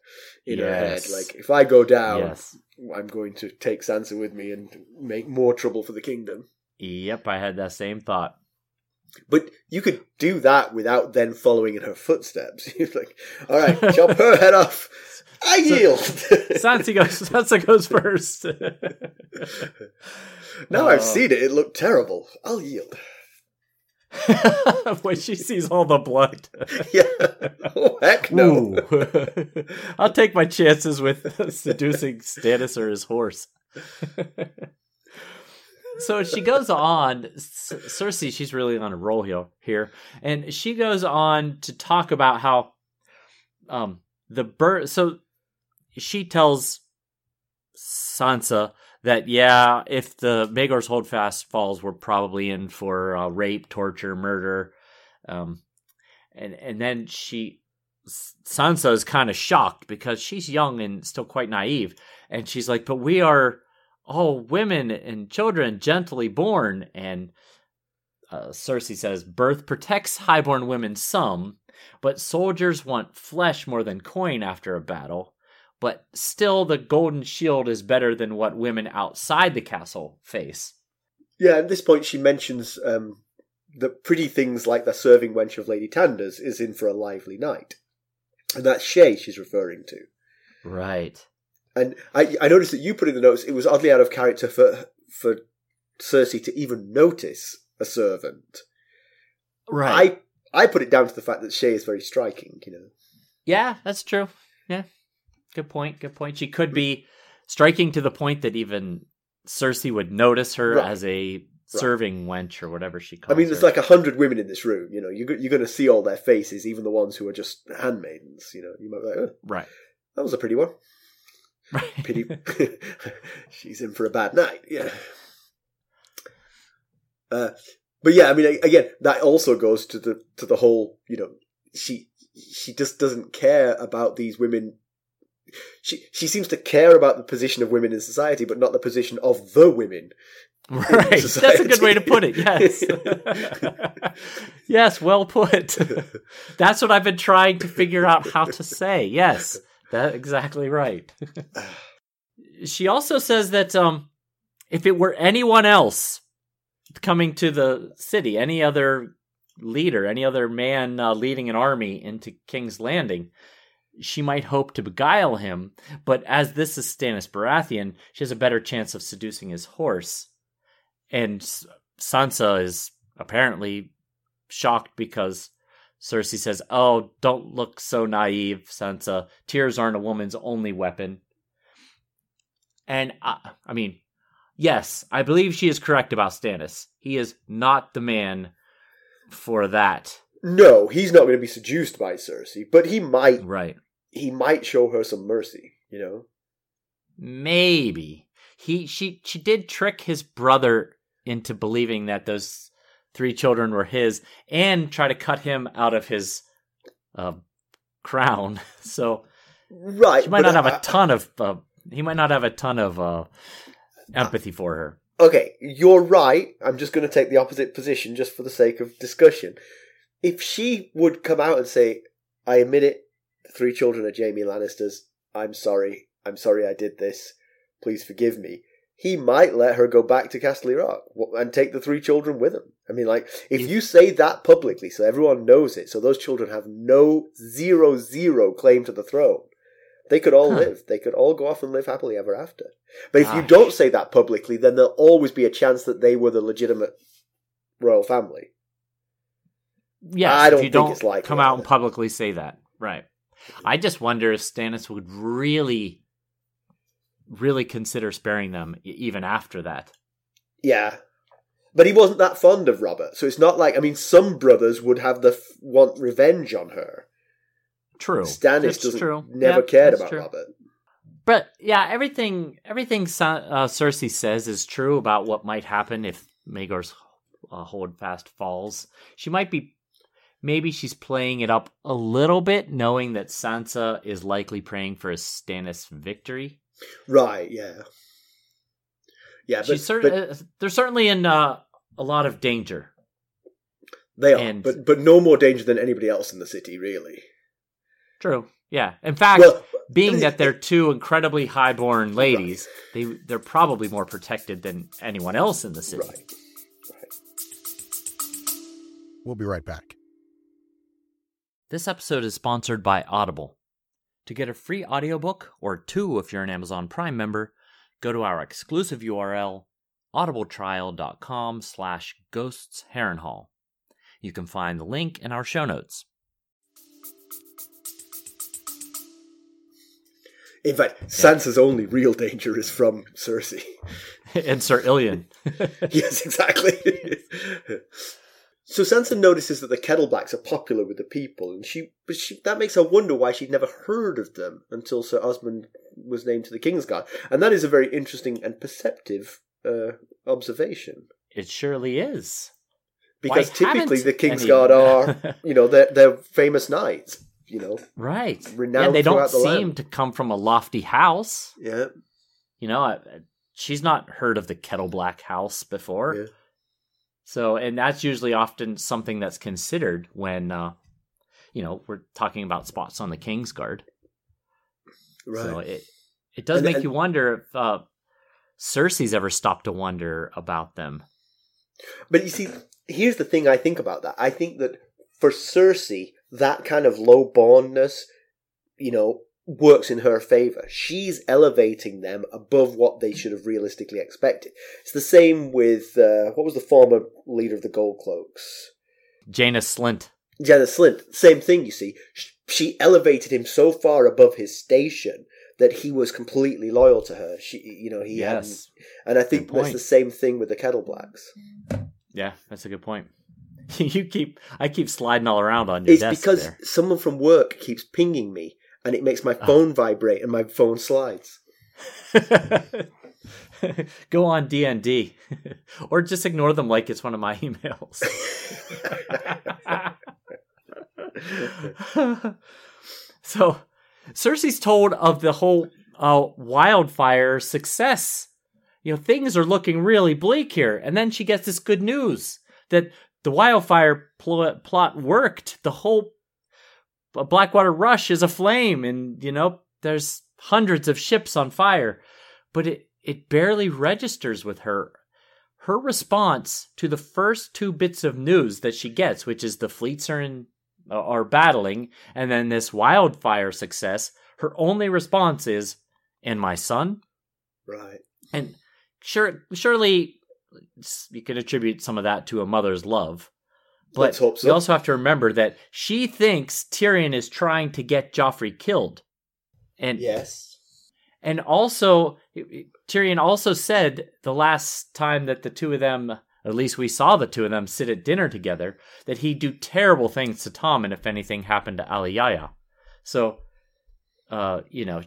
in her head. Like, if I go down, Yes. I'm going to take Sansa with me and make more trouble for the kingdom. Yep, I had that same thought. But you could do that without then following in her footsteps. You're like, all right, chop her head off. I yield. Sansa goes Sansa goes first. now I've Oh. seen it. It looked terrible. I'll yield. when she sees all the blood. Yeah. Oh heck no. I'll take my chances with seducing Stannis or his horse. so she goes on, Cersei, she's really on a roll here, here, and she goes on to talk about how um the bird. So she tells Sansa that yeah, if the Maegor's Holdfast falls, we're probably in for uh, rape, torture, murder, um, and and then she Sansa is kind of shocked because she's young and still quite naive, and she's like, "But we are all women and children, gently born." And uh, Cersei says, "Birth protects highborn women some, but soldiers want flesh more than coin after a battle. But still, the golden shield is better than what women outside the castle face." Yeah, at this point she mentions um, that pretty things like the serving wench of Lady Tanda's is in for a lively night. And that's Shae she's referring to. Right. And I, I noticed that you put in the notes it was oddly out of character for for Cersei to even notice a servant. Right. I I put it down to the fact that Shae is very striking, you know. Yeah, that's true. Yeah. Good point. Good point. She could be striking to the point that even Cersei would notice her Right. as a serving wench or whatever she calls. It. I mean, there's her. like a hundred women in this room. You know, you're you're going to see all their faces, even the ones who are just handmaidens. You know, you might be like, oh, right. that was a pretty one. Right. Pity, she's in for a bad night. Yeah. Uh, but yeah, I mean, again, that also goes to the to the whole. You know, she she just doesn't care about these women. She she seems to care about the position of women in society, but not the position of the women. Right. That's a good way to put it. Yes. yes, well put. That's what I've been trying to figure out how to say. Yes. That's exactly right. she also says that um if it were anyone else coming to the city, any other leader, any other man uh, leading an army into King's Landing, she might hope to beguile him, but as this is Stannis Baratheon, she has a better chance of seducing his horse. And Sansa is apparently shocked because Cersei says, "Oh, don't look so naive, Sansa. Tears aren't a woman's only weapon." And I, I mean, yes, I believe she is correct about Stannis. He is not the man for that. No, he's not going to be seduced by Cersei, but he might Right. He might show her some mercy. You know, Maybe. He she she did trick his brother into believing that those three children were his and try to cut him out of his uh, crown. So right? she might not have I- a ton of uh, he might not have a ton of uh, empathy for her. Okay, you're right. I'm just going to take the opposite position just for the sake of discussion. If she would come out and say, I admit it, the three children are Jamie Lannister's, I'm sorry, I'm sorry I did this, please forgive me, he might let her go back to Casterly Rock and take the three children with him. I mean, like, if you say that publicly so everyone knows it, so those children have no zero, zero claim to the throne, they could all Huh. live. They could all go off and live happily ever after. But if you don't say that publicly, then there'll always be a chance that they were the legitimate royal family. Yeah, I don't if you think don't it's likely come out and publicly say that. Right. I just wonder if Stannis would really really consider sparing them even after that. Yeah. But he wasn't that fond of Robert, so it's not like I mean, some brothers would have the f- want revenge on her. True. Stannis That's doesn't true. never Yeah, cared about true. Robert. But yeah, everything everything uh, Cersei says is true about what might happen if Maegor's uh, hold fast falls. She might be, maybe she's playing it up a little bit, knowing that Sansa is likely praying for a Stannis victory. Right? Yeah. Yeah, but, She's cer- but uh, they're certainly in uh, a lot of danger. they are, and- but but no more danger than anybody else in the city, really. True. Yeah. In fact, Well, being that they're two incredibly highborn ladies, they they're probably more protected than anyone else in the city. right, right. We'll be right back. This episode is sponsored by Audible. To get a free audiobook, or two if you're an Amazon Prime member, go to our exclusive URL, audibletrial.com slash ghosts Harrenhal. You can find the link in our show notes. In fact, Sansa's only real danger is from Cersei. and Sir Ilyn. yes, exactly. so Sansa notices that the Kettleblacks are popular with the people, and she, she, that makes her wonder why she'd never heard of them until Sir Osmond was named to the Kingsguard, and that is a very interesting and perceptive uh, observation it surely is. because Why typically the Kingsguard any- are, you know, they're, they're famous knights, you know. right. Renowned yeah, they don't the seem land. to come from a lofty house. Yeah, You know, I, she's not heard of the Kettleblack house before. Yeah. So, and that's usually often something that's considered when, uh, you know, we're talking about spots on the King's Guard. Right. So it it does And- make and- you wonder if uh, Cersei's ever stopped to wonder about them. But you see, here's the thing I think about that. I think that for Cersei, that kind of low bornness, you know, works in her favor. She's elevating them above what they should have realistically expected. It's the same with, uh, what was the former leader of the Gold Cloaks? Jaina Slynt. Jenna Slynt. Same thing, you see. She elevated him so far above his station that he was completely loyal to her. She, you know, he hadn't- Yes. And I think that's the same thing with the Kettleblacks. Yeah, that's a good point. you keep I keep sliding all around on your It's desk because there. someone from work keeps pinging me, and it makes my Ah. phone vibrate and my phone slides. Go on D and D, or just ignore them like it's one of my emails. so, Cersei's told of the whole uh, wildfire success. You know, things are looking really bleak here, and then she gets this good news that the wildfire pl- plot worked. The whole Blackwater Rush is aflame, and you know, there's hundreds of ships on fire but it, it barely registers with her. Her response to the first two bits of news that she gets, which is the fleets are in uh, are battling, and then this wildfire success, her only response is, "And my son." Right. And sure, surely you can attribute some of that to a mother's love. But Let's hope so. we also have to remember that she thinks Tyrion is trying to get Joffrey killed. And Yes. and also, Tyrion also said the last time that the two of them, at least we saw the two of them sit at dinner together, that he'd do terrible things to Tommen if anything happened to Alayaya. So, uh, you know,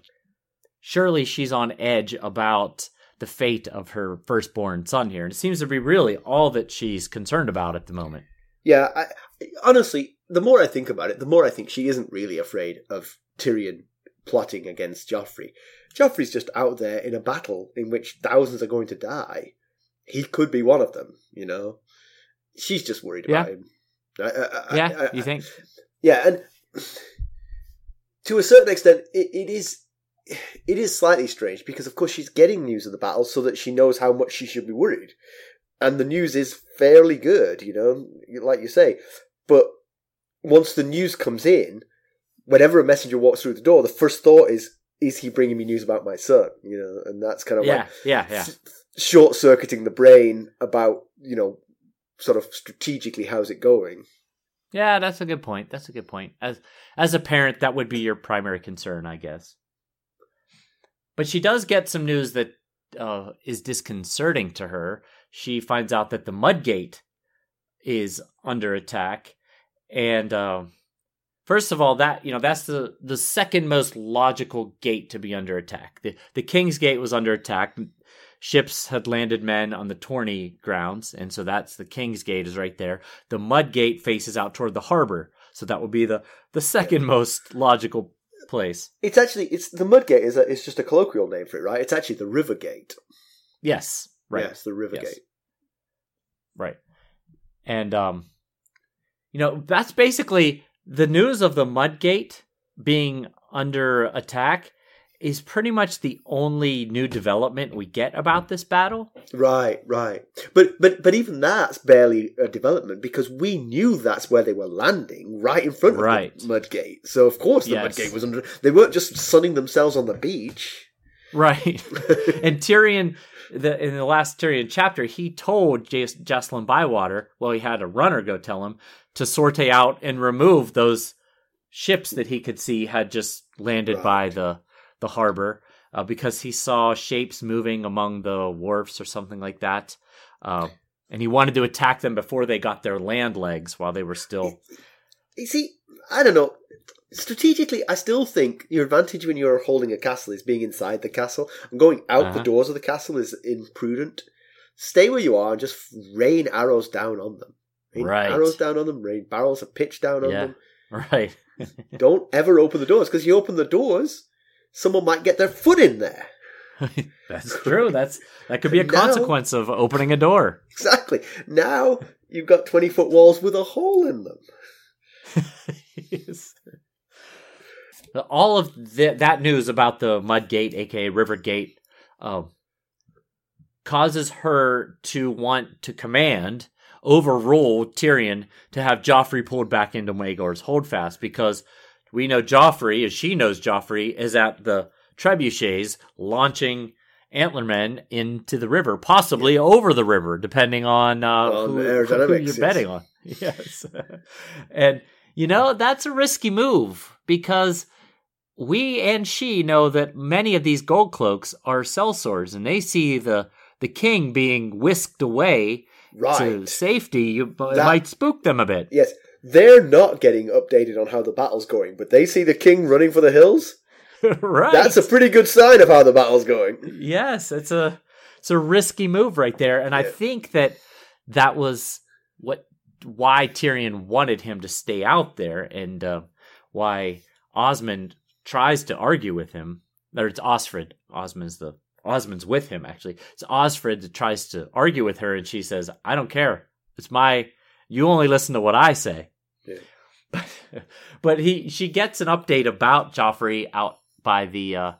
surely she's on edge about the fate of her firstborn son here. And it seems to be really all that she's concerned about at the moment. Yeah. I, honestly, the more I think about it, the more I think she isn't really afraid of Tyrion plotting against Joffrey. Joffrey's just out there in a battle in which thousands are going to die. He could be one of them, you know. She's just worried about Yeah. him. I, I, Yeah, you think? Yeah, and to a certain extent, it, it is it is slightly strange because, of course, she's getting news of the battle so that she knows how much she should be worried, and the news is fairly good, you know, like you say. But once the news comes in, whenever a messenger walks through the door, the first thought is, "Is he bringing me news about my son?" You know, and that's kind of Yeah, like yeah, yeah. short circuiting the brain about you know, sort of strategically how's it going. Yeah, that's a good point. That's a good point. As as a parent, that would be your primary concern, I guess. But she does get some news that uh, is disconcerting to her. She finds out that the Mudgate is under attack, and uh, first of all, that you know that's the the second most logical gate to be under attack. The the King's Gate was under attack. Ships had landed men on the Tourney grounds, and so that's the King's Gate is right there. The Mud Gate faces out toward the harbor, so that would be the the second most logical place. It's actually it's the Mudgate is a, it's just a colloquial name for it, right? It's actually the River Gate. Yes, right. It's the River Yes. Gate. Right. And um you know, that's basically the news of the Mudgate being under attack is pretty much the only new development we get about this battle. Right, right. But but but even that's barely a development because we knew that's where they were landing, right in front of Right. the Mudgate. So of course the Yes. Mudgate was under. They weren't just sunning themselves on the beach. Right. and Tyrion the in the last Tyrion chapter, he told Jacelyn Bywater, well he had a runner go tell him to sortie out and remove those ships that he could see had just landed Right. by the the harbor uh, because he saw shapes moving among the wharfs or something like that. Uh, and he wanted to attack them before they got their land legs while they were still. You see, I don't know. Strategically, I still think your advantage when you're holding a castle is being inside the castle and going out the Uh-huh. doors of the castle is imprudent. Stay where you are and just rain arrows down on them. Rain Right. arrows down on them. Rain barrels of pitch down on Yeah. them. Right. Don't ever open the doors because you open the doors, someone might get their foot in there. That's true. That's that could be a Now- consequence of opening a door. Exactly. Now you've got 20 foot walls with a hole in them. Yes. All of th- that news about the Mud Gate, aka River Gate, um, causes her to want to command, overrule Tyrion to have Joffrey pulled back into Maegor's holdfast because we know Joffrey, as she knows Joffrey, is at the trebuchets launching Antlermen into the river, possibly over the river, depending on, uh, On who, who you're betting on. Yes. and, you know, that's a risky move because we and she know that many of these gold cloaks are sellswords and they see the, the king being whisked away Right. to safety. You, it That- might spook them a bit. Yes. They're not getting updated on how the battle's going, but they see the king running for the hills. right. That's a pretty good sign of how the battle's going. Yes, it's a it's a risky move right there, and I think that that was what why Tyrion wanted him to stay out there, and uh, why Osmond tries to argue with him. Or it's Osfryd. Osmond's the Osmond's with him actually. It's Osfryd that tries to argue with her, and she says, "I don't care. It's my. You only listen to what I say." Yeah. But, but he she gets an update about Joffrey out by the uh,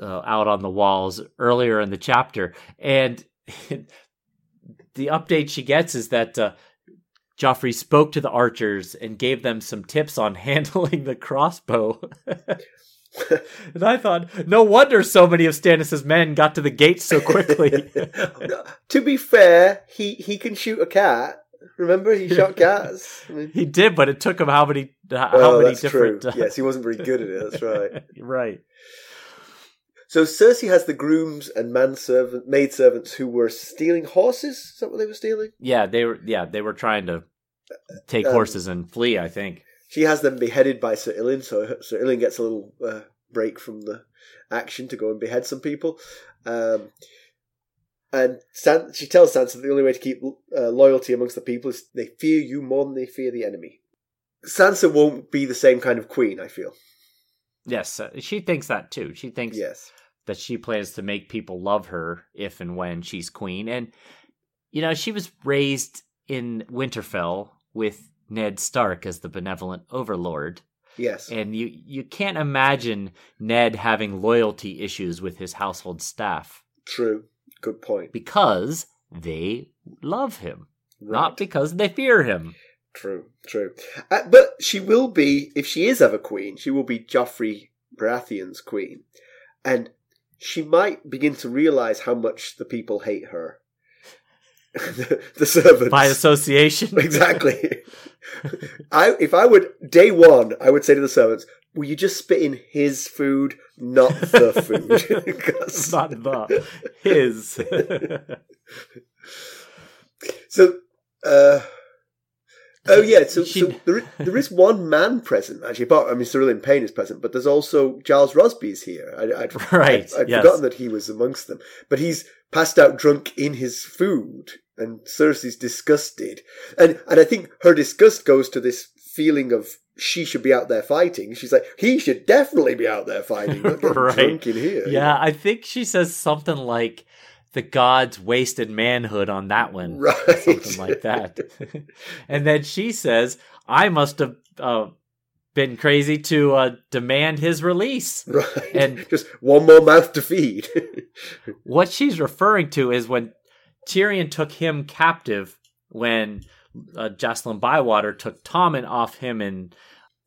uh, out on the walls earlier in the chapter, and the update she gets is that uh, Joffrey spoke to the archers and gave them some tips on handling the crossbow. and I thought, no wonder so many of Stannis' men got to the gates so quickly. to be fair, he, he can shoot a cat. Remember, he shot cats. I mean, he did, but it took him how many how oh, many that's different true. uh, Yes, he wasn't very good at it. That's right. right. So Cersei has the grooms and manservant, maid servants who were stealing horses. Is that what they were stealing? Yeah, they were yeah, they were trying to take Um, horses and flee, I think. She has them beheaded by Sir Ilyn, so Sir Ilyn gets a little uh, break from the action to go and behead some people. Um, and San- she tells Sansa that the only way to keep uh, loyalty amongst the people is they fear you more than they fear the enemy. Sansa won't be the same kind of queen, I feel. Yes, uh, she thinks that too. She thinks Yes. That she plans to make people love her if and when she's queen. And, you know, she was raised in Winterfell with Ned Stark as the benevolent overlord. Yes. And you, you can't imagine Ned having loyalty issues with his household staff True. Good point. because they love him, Right. not because they fear him. True, true. Uh, but she will be, if she is ever queen, she will be Joffrey Baratheon's queen. And she might begin to realise how much the people hate her. the, the servants. By association. exactly. I, if I would, day one, I would say to the servants, will you just spit in his food, not the food? 'Cause- not the his. So, uh, oh yeah, so, so there, i- there is one man present actually. Apart, I mean, Sir Ilyn Payne is present, but there's also Giles Rosby's here. I, I'd, Right, I'd, I'd yes. forgotten that he was amongst them, but he's passed out drunk in his food, and Cersei's disgusted, and and I think her disgust goes to this feeling of she should be out there fighting. She's like, he should definitely be out there fighting, Right. drunk in here. Yeah, I think she says something like the gods wasted manhood on that one. Right. Something like that. and then she says, I must have uh, been crazy to uh, demand his release. Right. And- just one more mouth to feed. What she's referring to is when Tyrion took him captive when uh, Jacelyn Bywater took Tommen off him and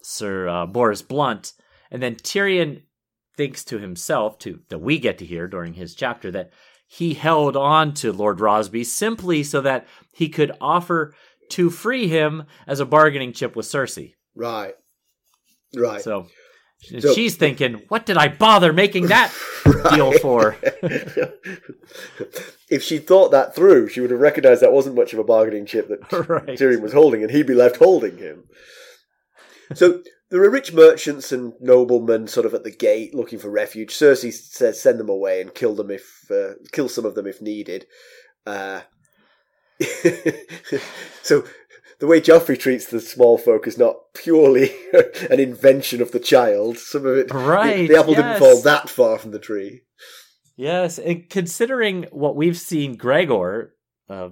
Sir uh, Boros Blount, and then Tyrion thinks to himself, to that we get to hear during his chapter, that he held on to Lord Rosby simply so that he could offer to free him as a bargaining chip with Cersei. right. Right. So, So- she's thinking, what did I bother making that deal for? if she thought that through, she would have recognised that wasn't much of a bargaining chip that right. Tyrion was holding, and he'd be left holding him. So there are rich merchants and noblemen sort of at the gate looking for refuge. Cersei says, "Send them away and kill them if uh, kill some of them if needed." Uh, so the way Joffrey treats the small folk is not purely an invention of the child. Some of it, Right, The, the apple didn't fall that far from the tree. Yes, and considering what we've seen Gregor, uh,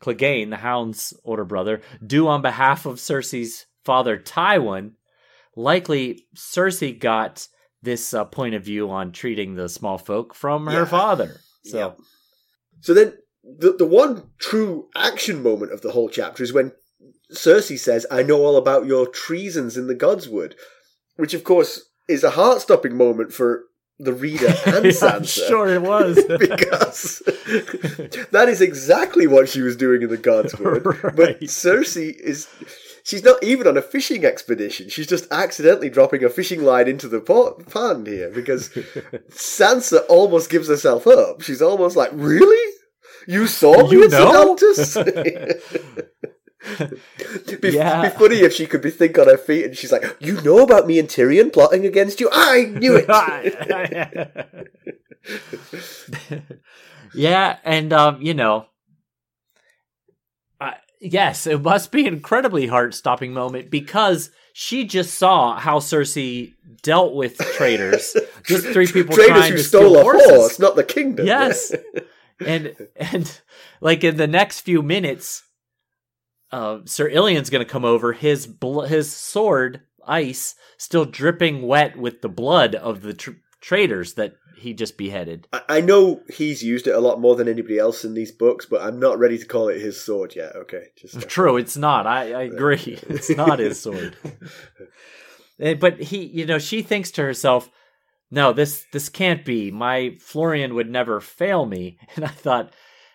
Clegane, the Hound's older brother, do on behalf of Cersei's father Tywin, likely Cersei got this uh, point of view on treating the small folk from her father. So, Yeah. So then, the the one true action moment of the whole chapter is when Cersei says, "I know all about your treasons in the Godswood," which of course is a heart stopping moment for the reader and Yeah, Sansa. I'm sure it was. because that is exactly what she was doing in the Godswood. But Cersei is. She's not even on a fishing expedition. She's just accidentally dropping a fishing line into the po- pond here because Sansa almost gives herself up. She's almost like, "Really? You saw me You know?" Ser Dontos?" be, Yeah. be funny if she could be think on her feet and she's like, "You know about me and Tyrion plotting against you? I knew it." yeah, and um, you know, yes, it must be an incredibly heart-stopping moment because she just saw how Cersei dealt with traitors, just three people trying who to stole steal a horses. horse, not the kingdom. Yes. and and like in the next few minutes, uh, Sir Ilyn's going to come over. His bl- his sword, ice, still dripping wet with the blood of the tr- traitors that he just beheaded. I- I know he's used it a lot more than anybody else in these books, but I'm not ready to call it his sword yet. Okay, just True, it's not. I, I agree. It's not his sword. Eh, But he, you know, she thinks to herself, "No, this this can't be. My Florian would never fail me." And I thought,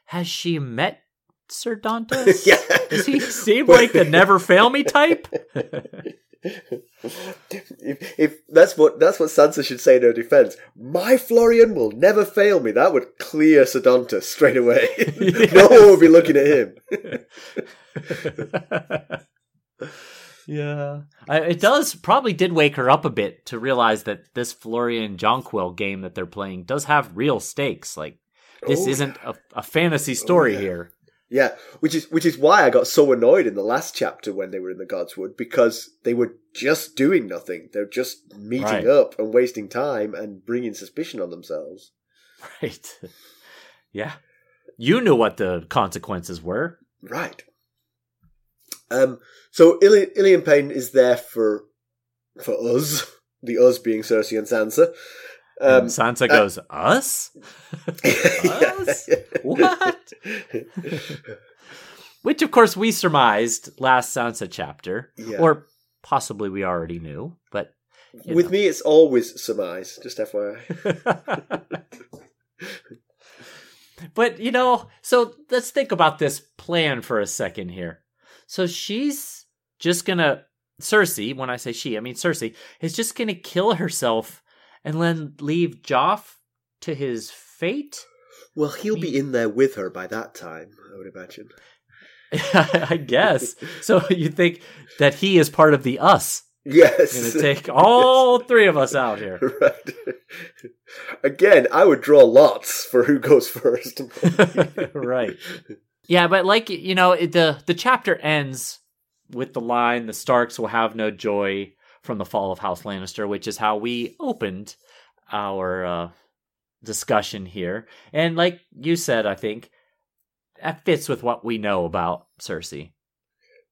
has she met Sir Dontos? yeah. Does he seem like the never fail me type? If, if that's what that's what Sansa should say in her defense, my Florian will never fail me. That would clear Ser Dontos straight away. no one would be looking at him. yeah, I, it does probably did wake her up a bit to realize that this Florian Jonquil game that they're playing does have real stakes. Like this Oh, isn't a, a fantasy story oh, yeah. here. Yeah, which is which is why I got so annoyed in the last chapter when they were in the Godswood because they were just doing nothing. They're just meeting Right. up and wasting time and bringing suspicion on themselves. Right. yeah. You knew what the consequences were. Right. Um. So Ili- Ilyn Payne is there for for us, the us being Cersei and Sansa. And Um, Sansa goes, Us? Us? What? Which, of course, we surmised last Sansa chapter, Yeah. or possibly we already knew, but. With know. me, it's always surmise. Just FYI. but, you know, so let's think about this plan for a second here. So she's just gonna. Cersei, when I say she, I mean Cersei, is just gonna kill herself and then leave Joff to his fate? Well, he'll be in there with her by that time. I would imagine. I guess. So you think that he is part of the us? Yes. Going to take all three of us out here. right. Again, I would draw lots for who goes first. right. Yeah, but like you know, the the chapter ends with the line, "The Starks will have no joy from the fall of House Lannister," which is how we opened our uh, discussion here. And like you said, I think that fits with what we know about Cersei.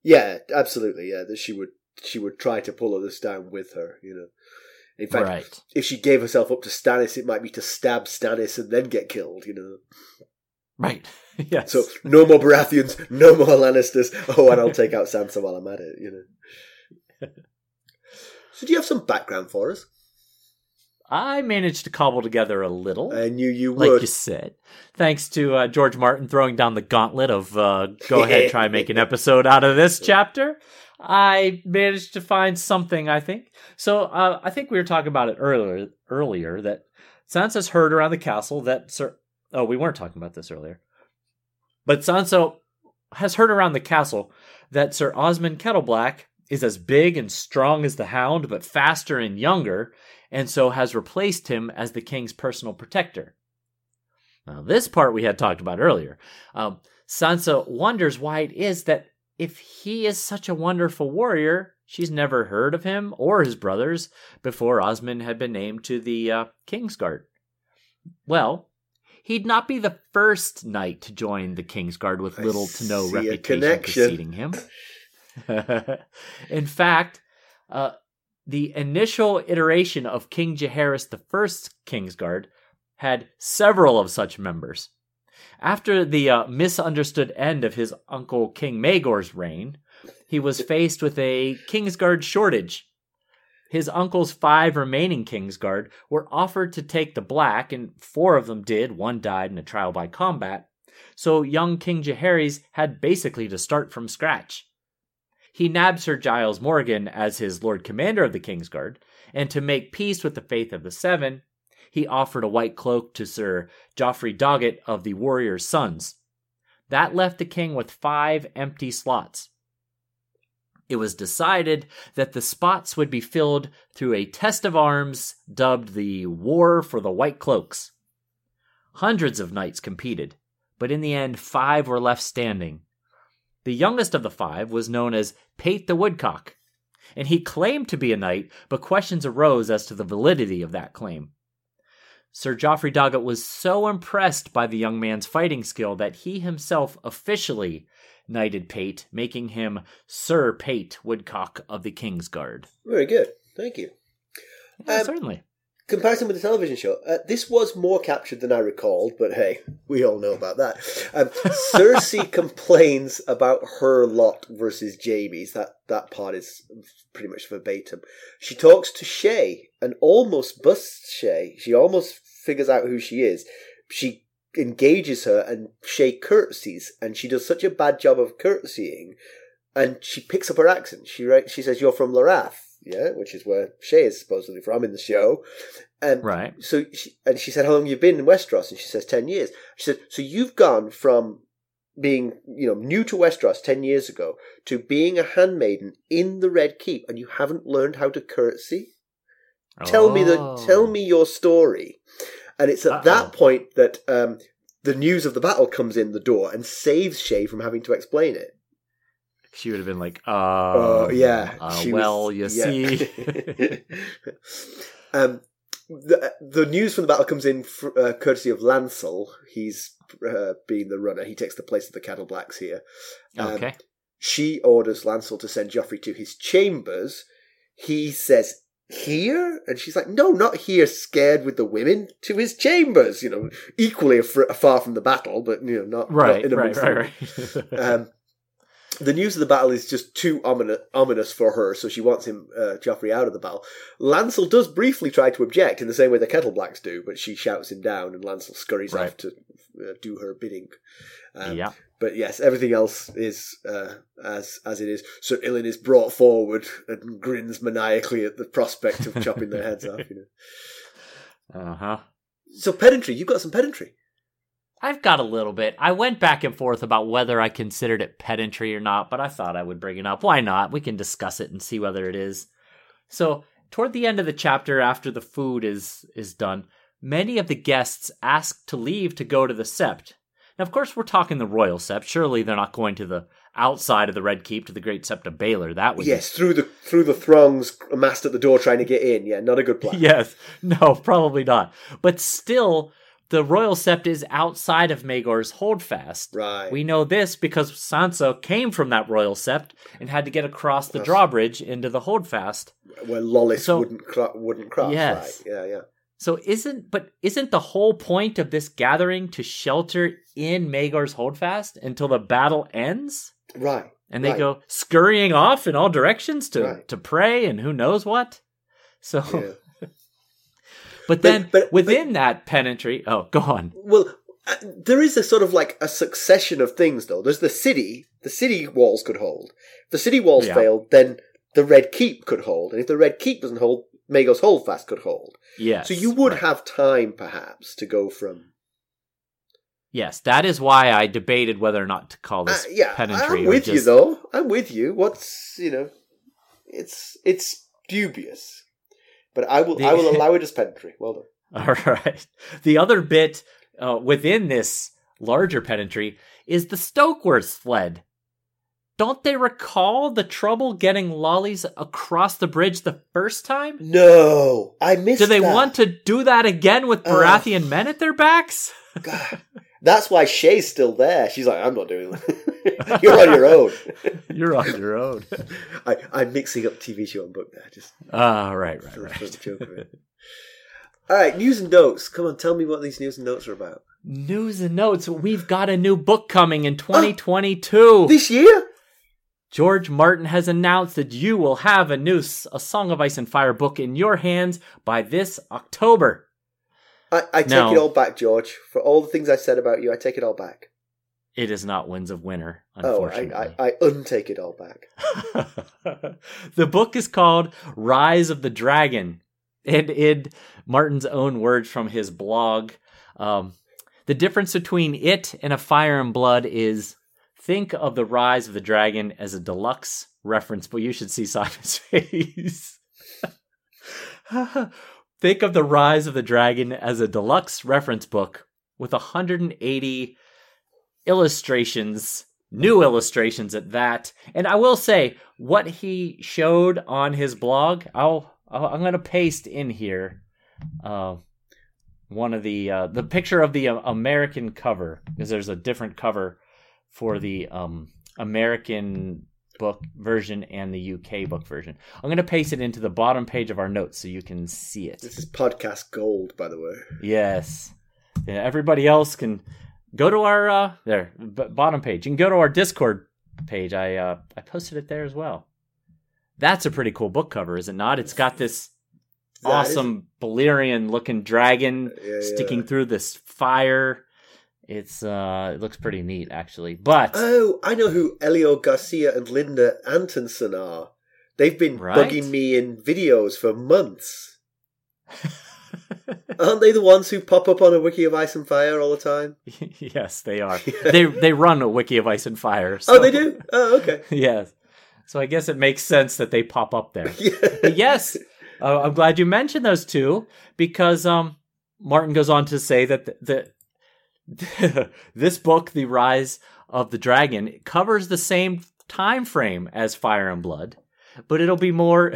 yeah, absolutely. Yeah, that she would she would try to pull all this down with her. You know. In fact, right. if she gave herself up to Stannis, it might be to stab Stannis and then get killed. You know. Right. yes. So no more Baratheons, no more Lannisters. Oh, and I'll take out Sansa while I'm at it. You know. So do you have some background for us? I managed to cobble together a little. I knew you would. like you said. Thanks to uh, George Martin throwing down the gauntlet of uh, go ahead, try and make an episode out of this chapter. I managed to find something. I think so. Uh, I think we were talking about it earlier. Earlier that Sansa's heard around the castle that Sir. Oh, we weren't talking about this earlier. But Sansa has heard around the castle that Sir Osmond Kettleblack is as big and strong as the Hound, but faster and younger, and so has replaced him as the king's personal protector. Now, this part we had talked about earlier. Um, Sansa wonders why it is that if he is such a wonderful warrior, she's never heard of him or his brothers before Osmond had been named to the uh, Kingsguard. Well, he'd not be the first knight to join the Kingsguard with I little to no reputation preceding him. In fact, uh, the initial iteration of King Jaehaerys I's Kingsguard had several of such members. After the uh, misunderstood end of his uncle King Maegor's reign, he was faced with a Kingsguard shortage. His uncle's five remaining Kingsguard were offered to take the Black, and four of them did. One died in a trial by combat. So young King Jaehaerys had basically to start from scratch. He nabbed Sir Gyles Morrigen as his Lord Commander of the Kingsguard, and to make peace with the faith of the Seven, he offered a white cloak to Sir Joffrey Doggett of the Warrior's Sons. That left the king with five empty slots. It was decided that the spots would be filled through a test of arms dubbed the War for the White Cloaks. Hundreds of knights competed, but in the end, five were left standing. The youngest of the five was known as Pate the Woodcock, and he claimed to be a knight, but questions arose as to the validity of that claim. Sir Joffrey Doggett was so impressed by the young man's fighting skill that he himself officially knighted Pate, making him Sir Pate Woodcock of the King's Guard. Very good. Thank you. Yeah, Um, certainly. Comparison with the television show, uh, this was more captured than I recalled, but hey, we all know about that. Um, Cersei complains about her lot versus Jamie's. That that part is pretty much verbatim. She talks to Shae and almost busts Shae. She almost figures out who she is. She engages her, and Shae curtsies, and she does such a bad job of curtsying, and she picks up her accent. She writes, she says, "You're from Lorath." Yeah, which is where Shae is supposedly from in the show. And Right. so she, and she said, "How long have you been in Westeros?" And she says, 10 years." She said, "So you've gone from being, you know, new to Westeros ten years ago to being a handmaiden in the Red Keep, and you haven't learned how to curtsy? Tell me the, Oh. tell me your story." And it's at Uh-oh. that point that um, the news of the battle comes in the door and saves Shae from having to explain it. She would have been like, uh, Oh yeah. uh, well, was- you yeah. see. um, the the news from the battle comes in fr- uh, courtesy of Lancel. He's uh, being the runner. He takes the place of the Kettleblacks here. Um, okay. She orders Lancel to send Joffrey to his chambers. He says, "Here," and she's like, "No, not here." Scared with the women to his chambers. You know, equally af- far from the battle, but you know, not Right, not in right, amongst right, them. right. Um, the news of the battle is just too ominous, ominous for her, so she wants him, uh, Joffrey, out of the battle. Lancel does briefly try to object in the same way the Kettleblacks do, but she shouts him down, and Lancel scurries Right. off to uh, do her bidding. Um, yeah. But yes, everything else is uh, as as it is. Sir Ilyn is brought forward and grins maniacally at the prospect of chopping their heads off. You know. Uh huh. So pedantry, you've got some pedantry. I've got a little bit. I went back and forth about whether I considered it pedantry or not, but I thought I would bring it up. Why not? We can discuss it and see whether it is. So, toward the end of the chapter, after the food is is done, many of the guests ask to leave to go to the Sept. Now, of course, we're talking the royal Sept. Surely they're not going to the outside of the Red Keep to the Great Sept of Baelor. That would be Yes, through the through the throngs amassed at the door trying to get in. Yeah, not a good plan. yes. No, probably not. But still, the royal sept is outside of Maegor's holdfast. Right. We know this because Sansa came from that royal sept and had to get across the Yes. drawbridge into the holdfast. where Lollys So- wouldn't wouldn't cross. Yes. Right. Yeah, yeah. So isn't but isn't the whole point of this gathering to shelter in Maegor's holdfast until the battle ends? Right. And they Right. go scurrying off in all directions to Right. to pray and who knows what. So Yeah. But then but- within that pedantry, oh, go on. Well, uh, there is a sort of like a succession of things, though. There's the city. The city walls could hold. If the city walls Yeah. failed, then the Red Keep could hold, and if the Red Keep doesn't hold, Maegor's Holdfast could hold. Yes. so you would right. have time, perhaps, to go from. Yes, that is why I debated whether or not to call Uh, this yeah, pedantry I'm with you, though. I'm with you. What's you know, it's it's dubious, but I will The- I will allow it as pedantry. Well done. All right. The other bit uh, within this larger pedantry is the Stokeworth fled. don't they recall the trouble getting Lollys across the bridge the first time? No, I missed. It. Do they that. want to do that again with. Baratheon men at their backs? God. That's why Shae's still there. She's like, I'm not doing that. You're on your own. You're on your own. I, I'm mixing up TV show and book there, just Ah, right, right, for, for the right. joke of it. All right, news and notes. Come on, tell me what these news and notes are about. News and notes. We've got a new book coming in 2022. This year? George Martin has announced that you will have a new A Song of Ice and Fire book in your hands by this October. I, I take No. it all back, George. For all the things I said about you, I take it all back. It is not Winds of Winter, Oh, I. I, I untake it all back. the book is called Rise of the Dragon. And in Martin's own words from his blog, um, the difference between it and A Fire and Blood is think of the Rise of the Dragon as a deluxe reference, but you should see Simon's face. think of the Rise of the Dragon as a deluxe reference book with 180 illustrations, new illustrations at that. And I will say, what he showed on his blog, I'll, I'll I'm going to paste in here uh, one of the uh, the picture of the uh, American cover because there's a different cover for the um, American book version and the UK book version. I'm going to paste it into the bottom page of our notes so you can see it. This is podcast gold, by the way. Yes. Yeah, everybody else can go to our uh there b- bottom page. You can go to our Discord page. I uh I posted it there as well. That's a pretty cool book cover, is it not? It's got this That is- awesome Balerion looking dragon Yeah, yeah. sticking through this fire. It's uh it looks pretty neat actually. But Oh, I know who Elio Garcia and Linda Antonsson are. They've been Right. bugging me in videos for months. Aren't they the ones who pop up on a wiki of Ice and Fire all the time? yes, they are. they they run a wiki of ice and fire. Oh, they do? Oh, okay. yes. So I guess it makes sense that they pop up there. Yeah. Yes, uh, I'm glad you mentioned those two because um, Martin goes on to say that the, the this book, The Rise of the Dragon, covers the same time frame as Fire and Blood, but it'll be more.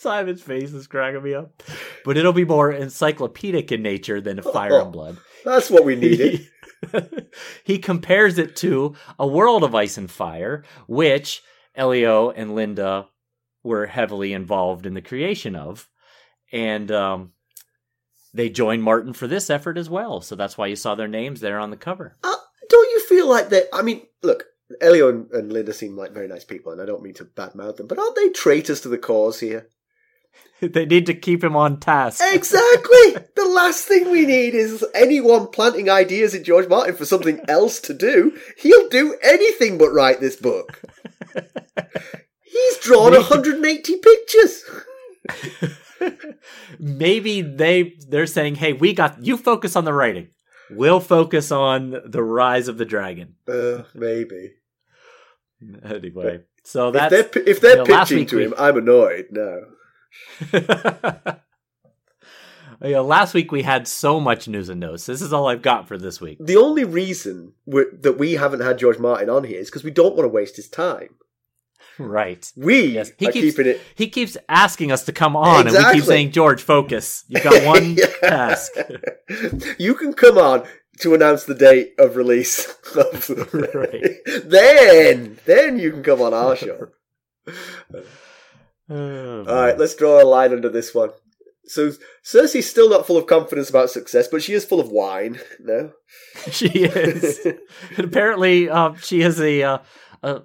Simon's face is cracking me up, but it'll be more encyclopedic in nature than Fire and Blood. That's what we needed. he compares it to A World of Ice and Fire, which Elio and Linda were heavily involved in the creation of. And um, they joined Martin for this effort as well. So that's why you saw their names there on the cover. Uh, don't you feel like that? I mean, look, Elio and, and Linda seem like very nice people, and I don't mean to badmouth them, but aren't they traitors to the cause here? they need to keep him on task. Exactly! the last thing we need is anyone planting ideas in George Martin for something else to do. He'll do anything but write this book. He's drawn 180 pictures. Maybe they they're saying, "Hey, we got you focus on the writing. We'll focus on the rise of the dragon." Uh, maybe. Anyway, so If they're, if they're you know, pitching to we- him, I'm annoyed. No. yeah, last week we had so much news and notes. This is all I've got for this week. The only reason that we haven't had George Martin on here is because we don't want to waste his time. Right. We Yes, he are keeps keeping it. he keeps asking us to come on, and we keep saying, "George, focus. You've got one task." you can come on to announce the date of release. Right. Then, then you can come on our show. Oh, All right, let's draw a line under this one. So Cersei's still not full of confidence about success, but she is full of wine. No, she is. and apparently, uh, she is a, uh, a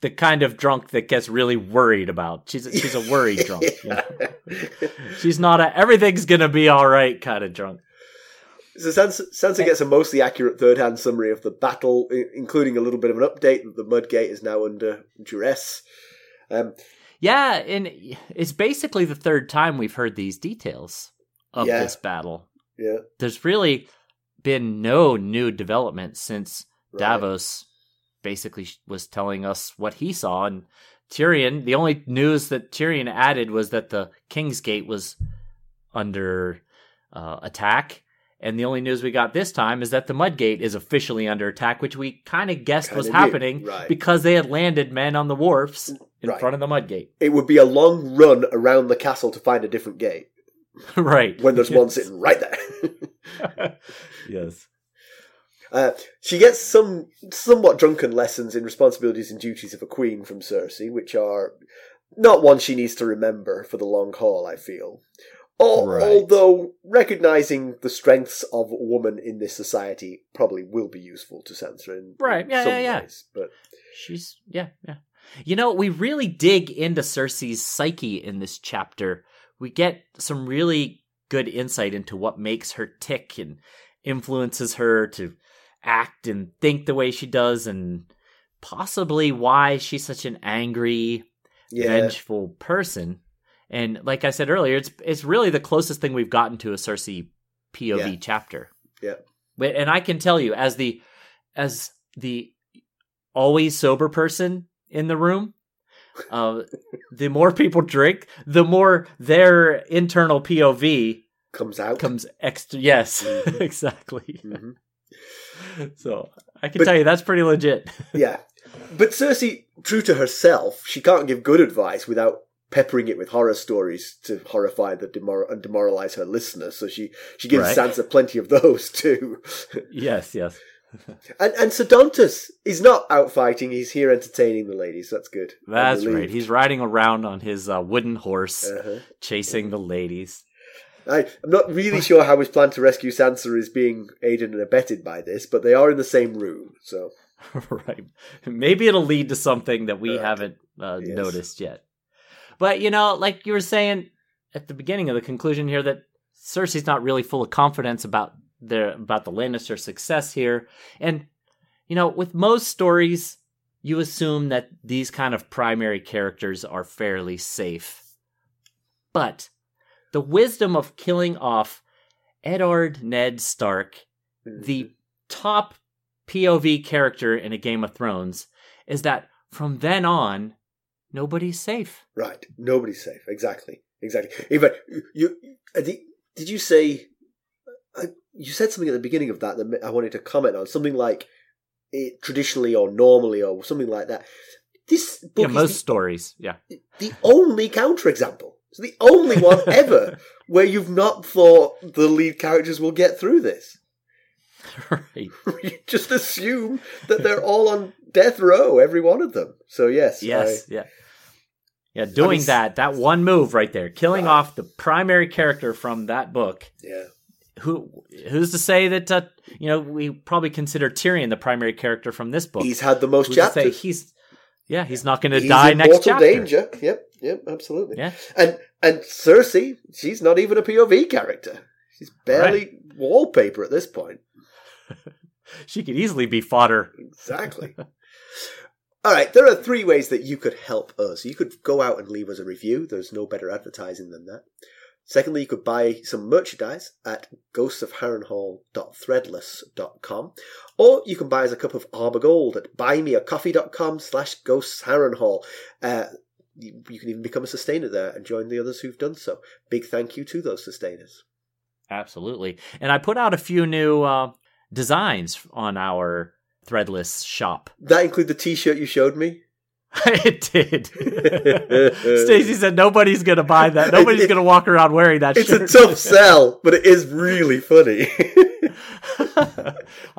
the kind of drunk that gets really worried about. She's a, she's a worried drunk. know? She's not a everything's gonna be all right kind of drunk. So Sansa, Sansa gets a mostly accurate third-hand summary of the battle, including a little bit of an update that the Mudgate is now under duress. Um, Yeah, and it's basically the third time we've heard these details of Yeah. this battle. yeah, There's really been no new development since right. Davos basically was telling us what he saw. And Tyrion, the only news that Tyrion added was that the King's Gate was under uh, attack. And the only news we got this time is that the Mudgate is officially under attack, which we kind of guessed was Kinda knew, happening right. because they had landed men on the wharfs in Right. front of the Mudgate. It would be a long run around the castle to find a different gate right. when there's one Yes. sitting right there. yes. Uh, she gets some somewhat drunken lessons in responsibilities and duties of a queen from Cersei, which are not one she needs to remember for the long haul. I feel, Al- Right. although recognizing the strengths of woman in this society probably will be useful to Sansa in Right, yeah, some yeah, yeah. ways. But She's yeah, yeah. You know, we really dig into Cersei's psyche in this chapter. We get some really good insight into what makes her tick and influences her to act and think the way she does and possibly why she's such an angry, yeah, vengeful person. And like I said earlier, it's it's really the closest thing we've gotten to a Cersei POV Yeah. chapter. Yeah. And I can tell you, as the as the always sober person in the room, uh, the more people drink, the more their internal POV comes out. comes extra. Yes, Mhm. exactly. Mhm. So I can But- tell you that's pretty legit. Yeah. But Cersei, true to herself, she can't give good advice without peppering it with horror stories to horrify the demor- and demoralize her listeners. So she, she gives Right. Sansa plenty of those too. yes, yes. and and Ser Dontos is not out fighting; he's here entertaining the ladies. That's good. That's right. He's riding around on his uh, wooden horse, Uh-huh. chasing the ladies. I, I'm not really sure how his plan to rescue Sansa is being aided and abetted by this, but they are in the same room, so right. Maybe it'll lead to something that we haven't uh, Yes. noticed yet. But you know, like you were saying at the beginning of the conclusion here, that Cersei's not really full of confidence about their about the Lannister success here, and you know, with most stories, you assume that these kind of primary characters are fairly safe, but the wisdom of killing off Eddard Ned Stark mm-hmm. the top POV character in a Game of Thrones is that from then on, nobody's safe. Right. Nobody's safe. Exactly. Exactly. In fact, you, did you say, uh, you said something at the beginning of that that I wanted to comment on, something like it, traditionally or normally or something like that. This book Yeah, most is stories. Yeah. the, the only counterexample. It's the only one ever where you've not thought the lead characters will get through this. right. you just assume that they're all on death row, every one of them. So yes, Yes. Yeah. Yeah, doing s- that, that one move right there, killing Right. off the primary character from that book. Yeah. Who who's to say that uh, you know we probably consider Tyrion the primary character from this book? He's had the most Who's to say chapters. he's yeah, he's not going to die in next chapter. danger. Yep, yep, absolutely. Yeah. And and Cersei, she's not even a POV character. She's barely wallpaper at this point. She could easily be fodder. Exactly. All right, there are three ways that you could help us. You could go out and leave us a review. There's no better advertising than that. Secondly, you could buy some merchandise at ghostsofharrenhal.threadless.com or you can buy us a cup of Arbor Gold at buymeacoffee.com slash ghostsharrenhal. Uh, you, you can even become a sustainer there and join the others who've done so. Big thank you to those sustainers. Absolutely. And I put out a few new uh, designs on our threadless shop. That include the t-shirt you showed me? it did. Stacy said nobody's going to buy that. Nobody's going to walk around wearing that It's a tough sell, but it is really funny.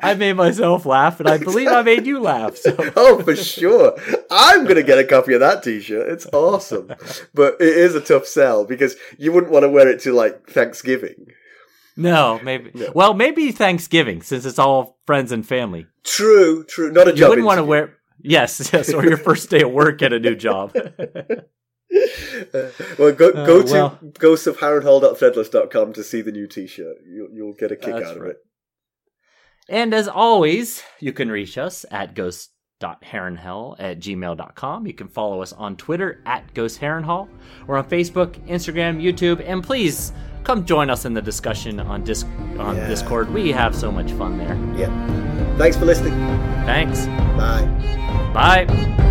I made myself laugh, and I believe I made you laugh. So oh, for sure. I'm going to get a copy of that t-shirt. It's awesome. But it is a tough sell because you wouldn't want to wear it to like Thanksgiving. No, maybe. No. Well, maybe Thanksgiving since it's all friends and family. True, true. Not a You job You wouldn't want to wear. Yes, yes, or your first day at work at a new job. Uh, well, go, Uh, go to well. ghostofharrenhal.threadless.com to see the new t-shirt. You'll, you'll get a kick out of right. it. And as always, you can reach us at ghost.harrenhal at gmail.com. You can follow us on Twitter at ghostharrenhal or on Facebook, Instagram, YouTube, and please come join us in the discussion on Dis- on Yeah. Discord. We have so much fun there. Yeah. Thanks for listening. Thanks. Bye. Bye.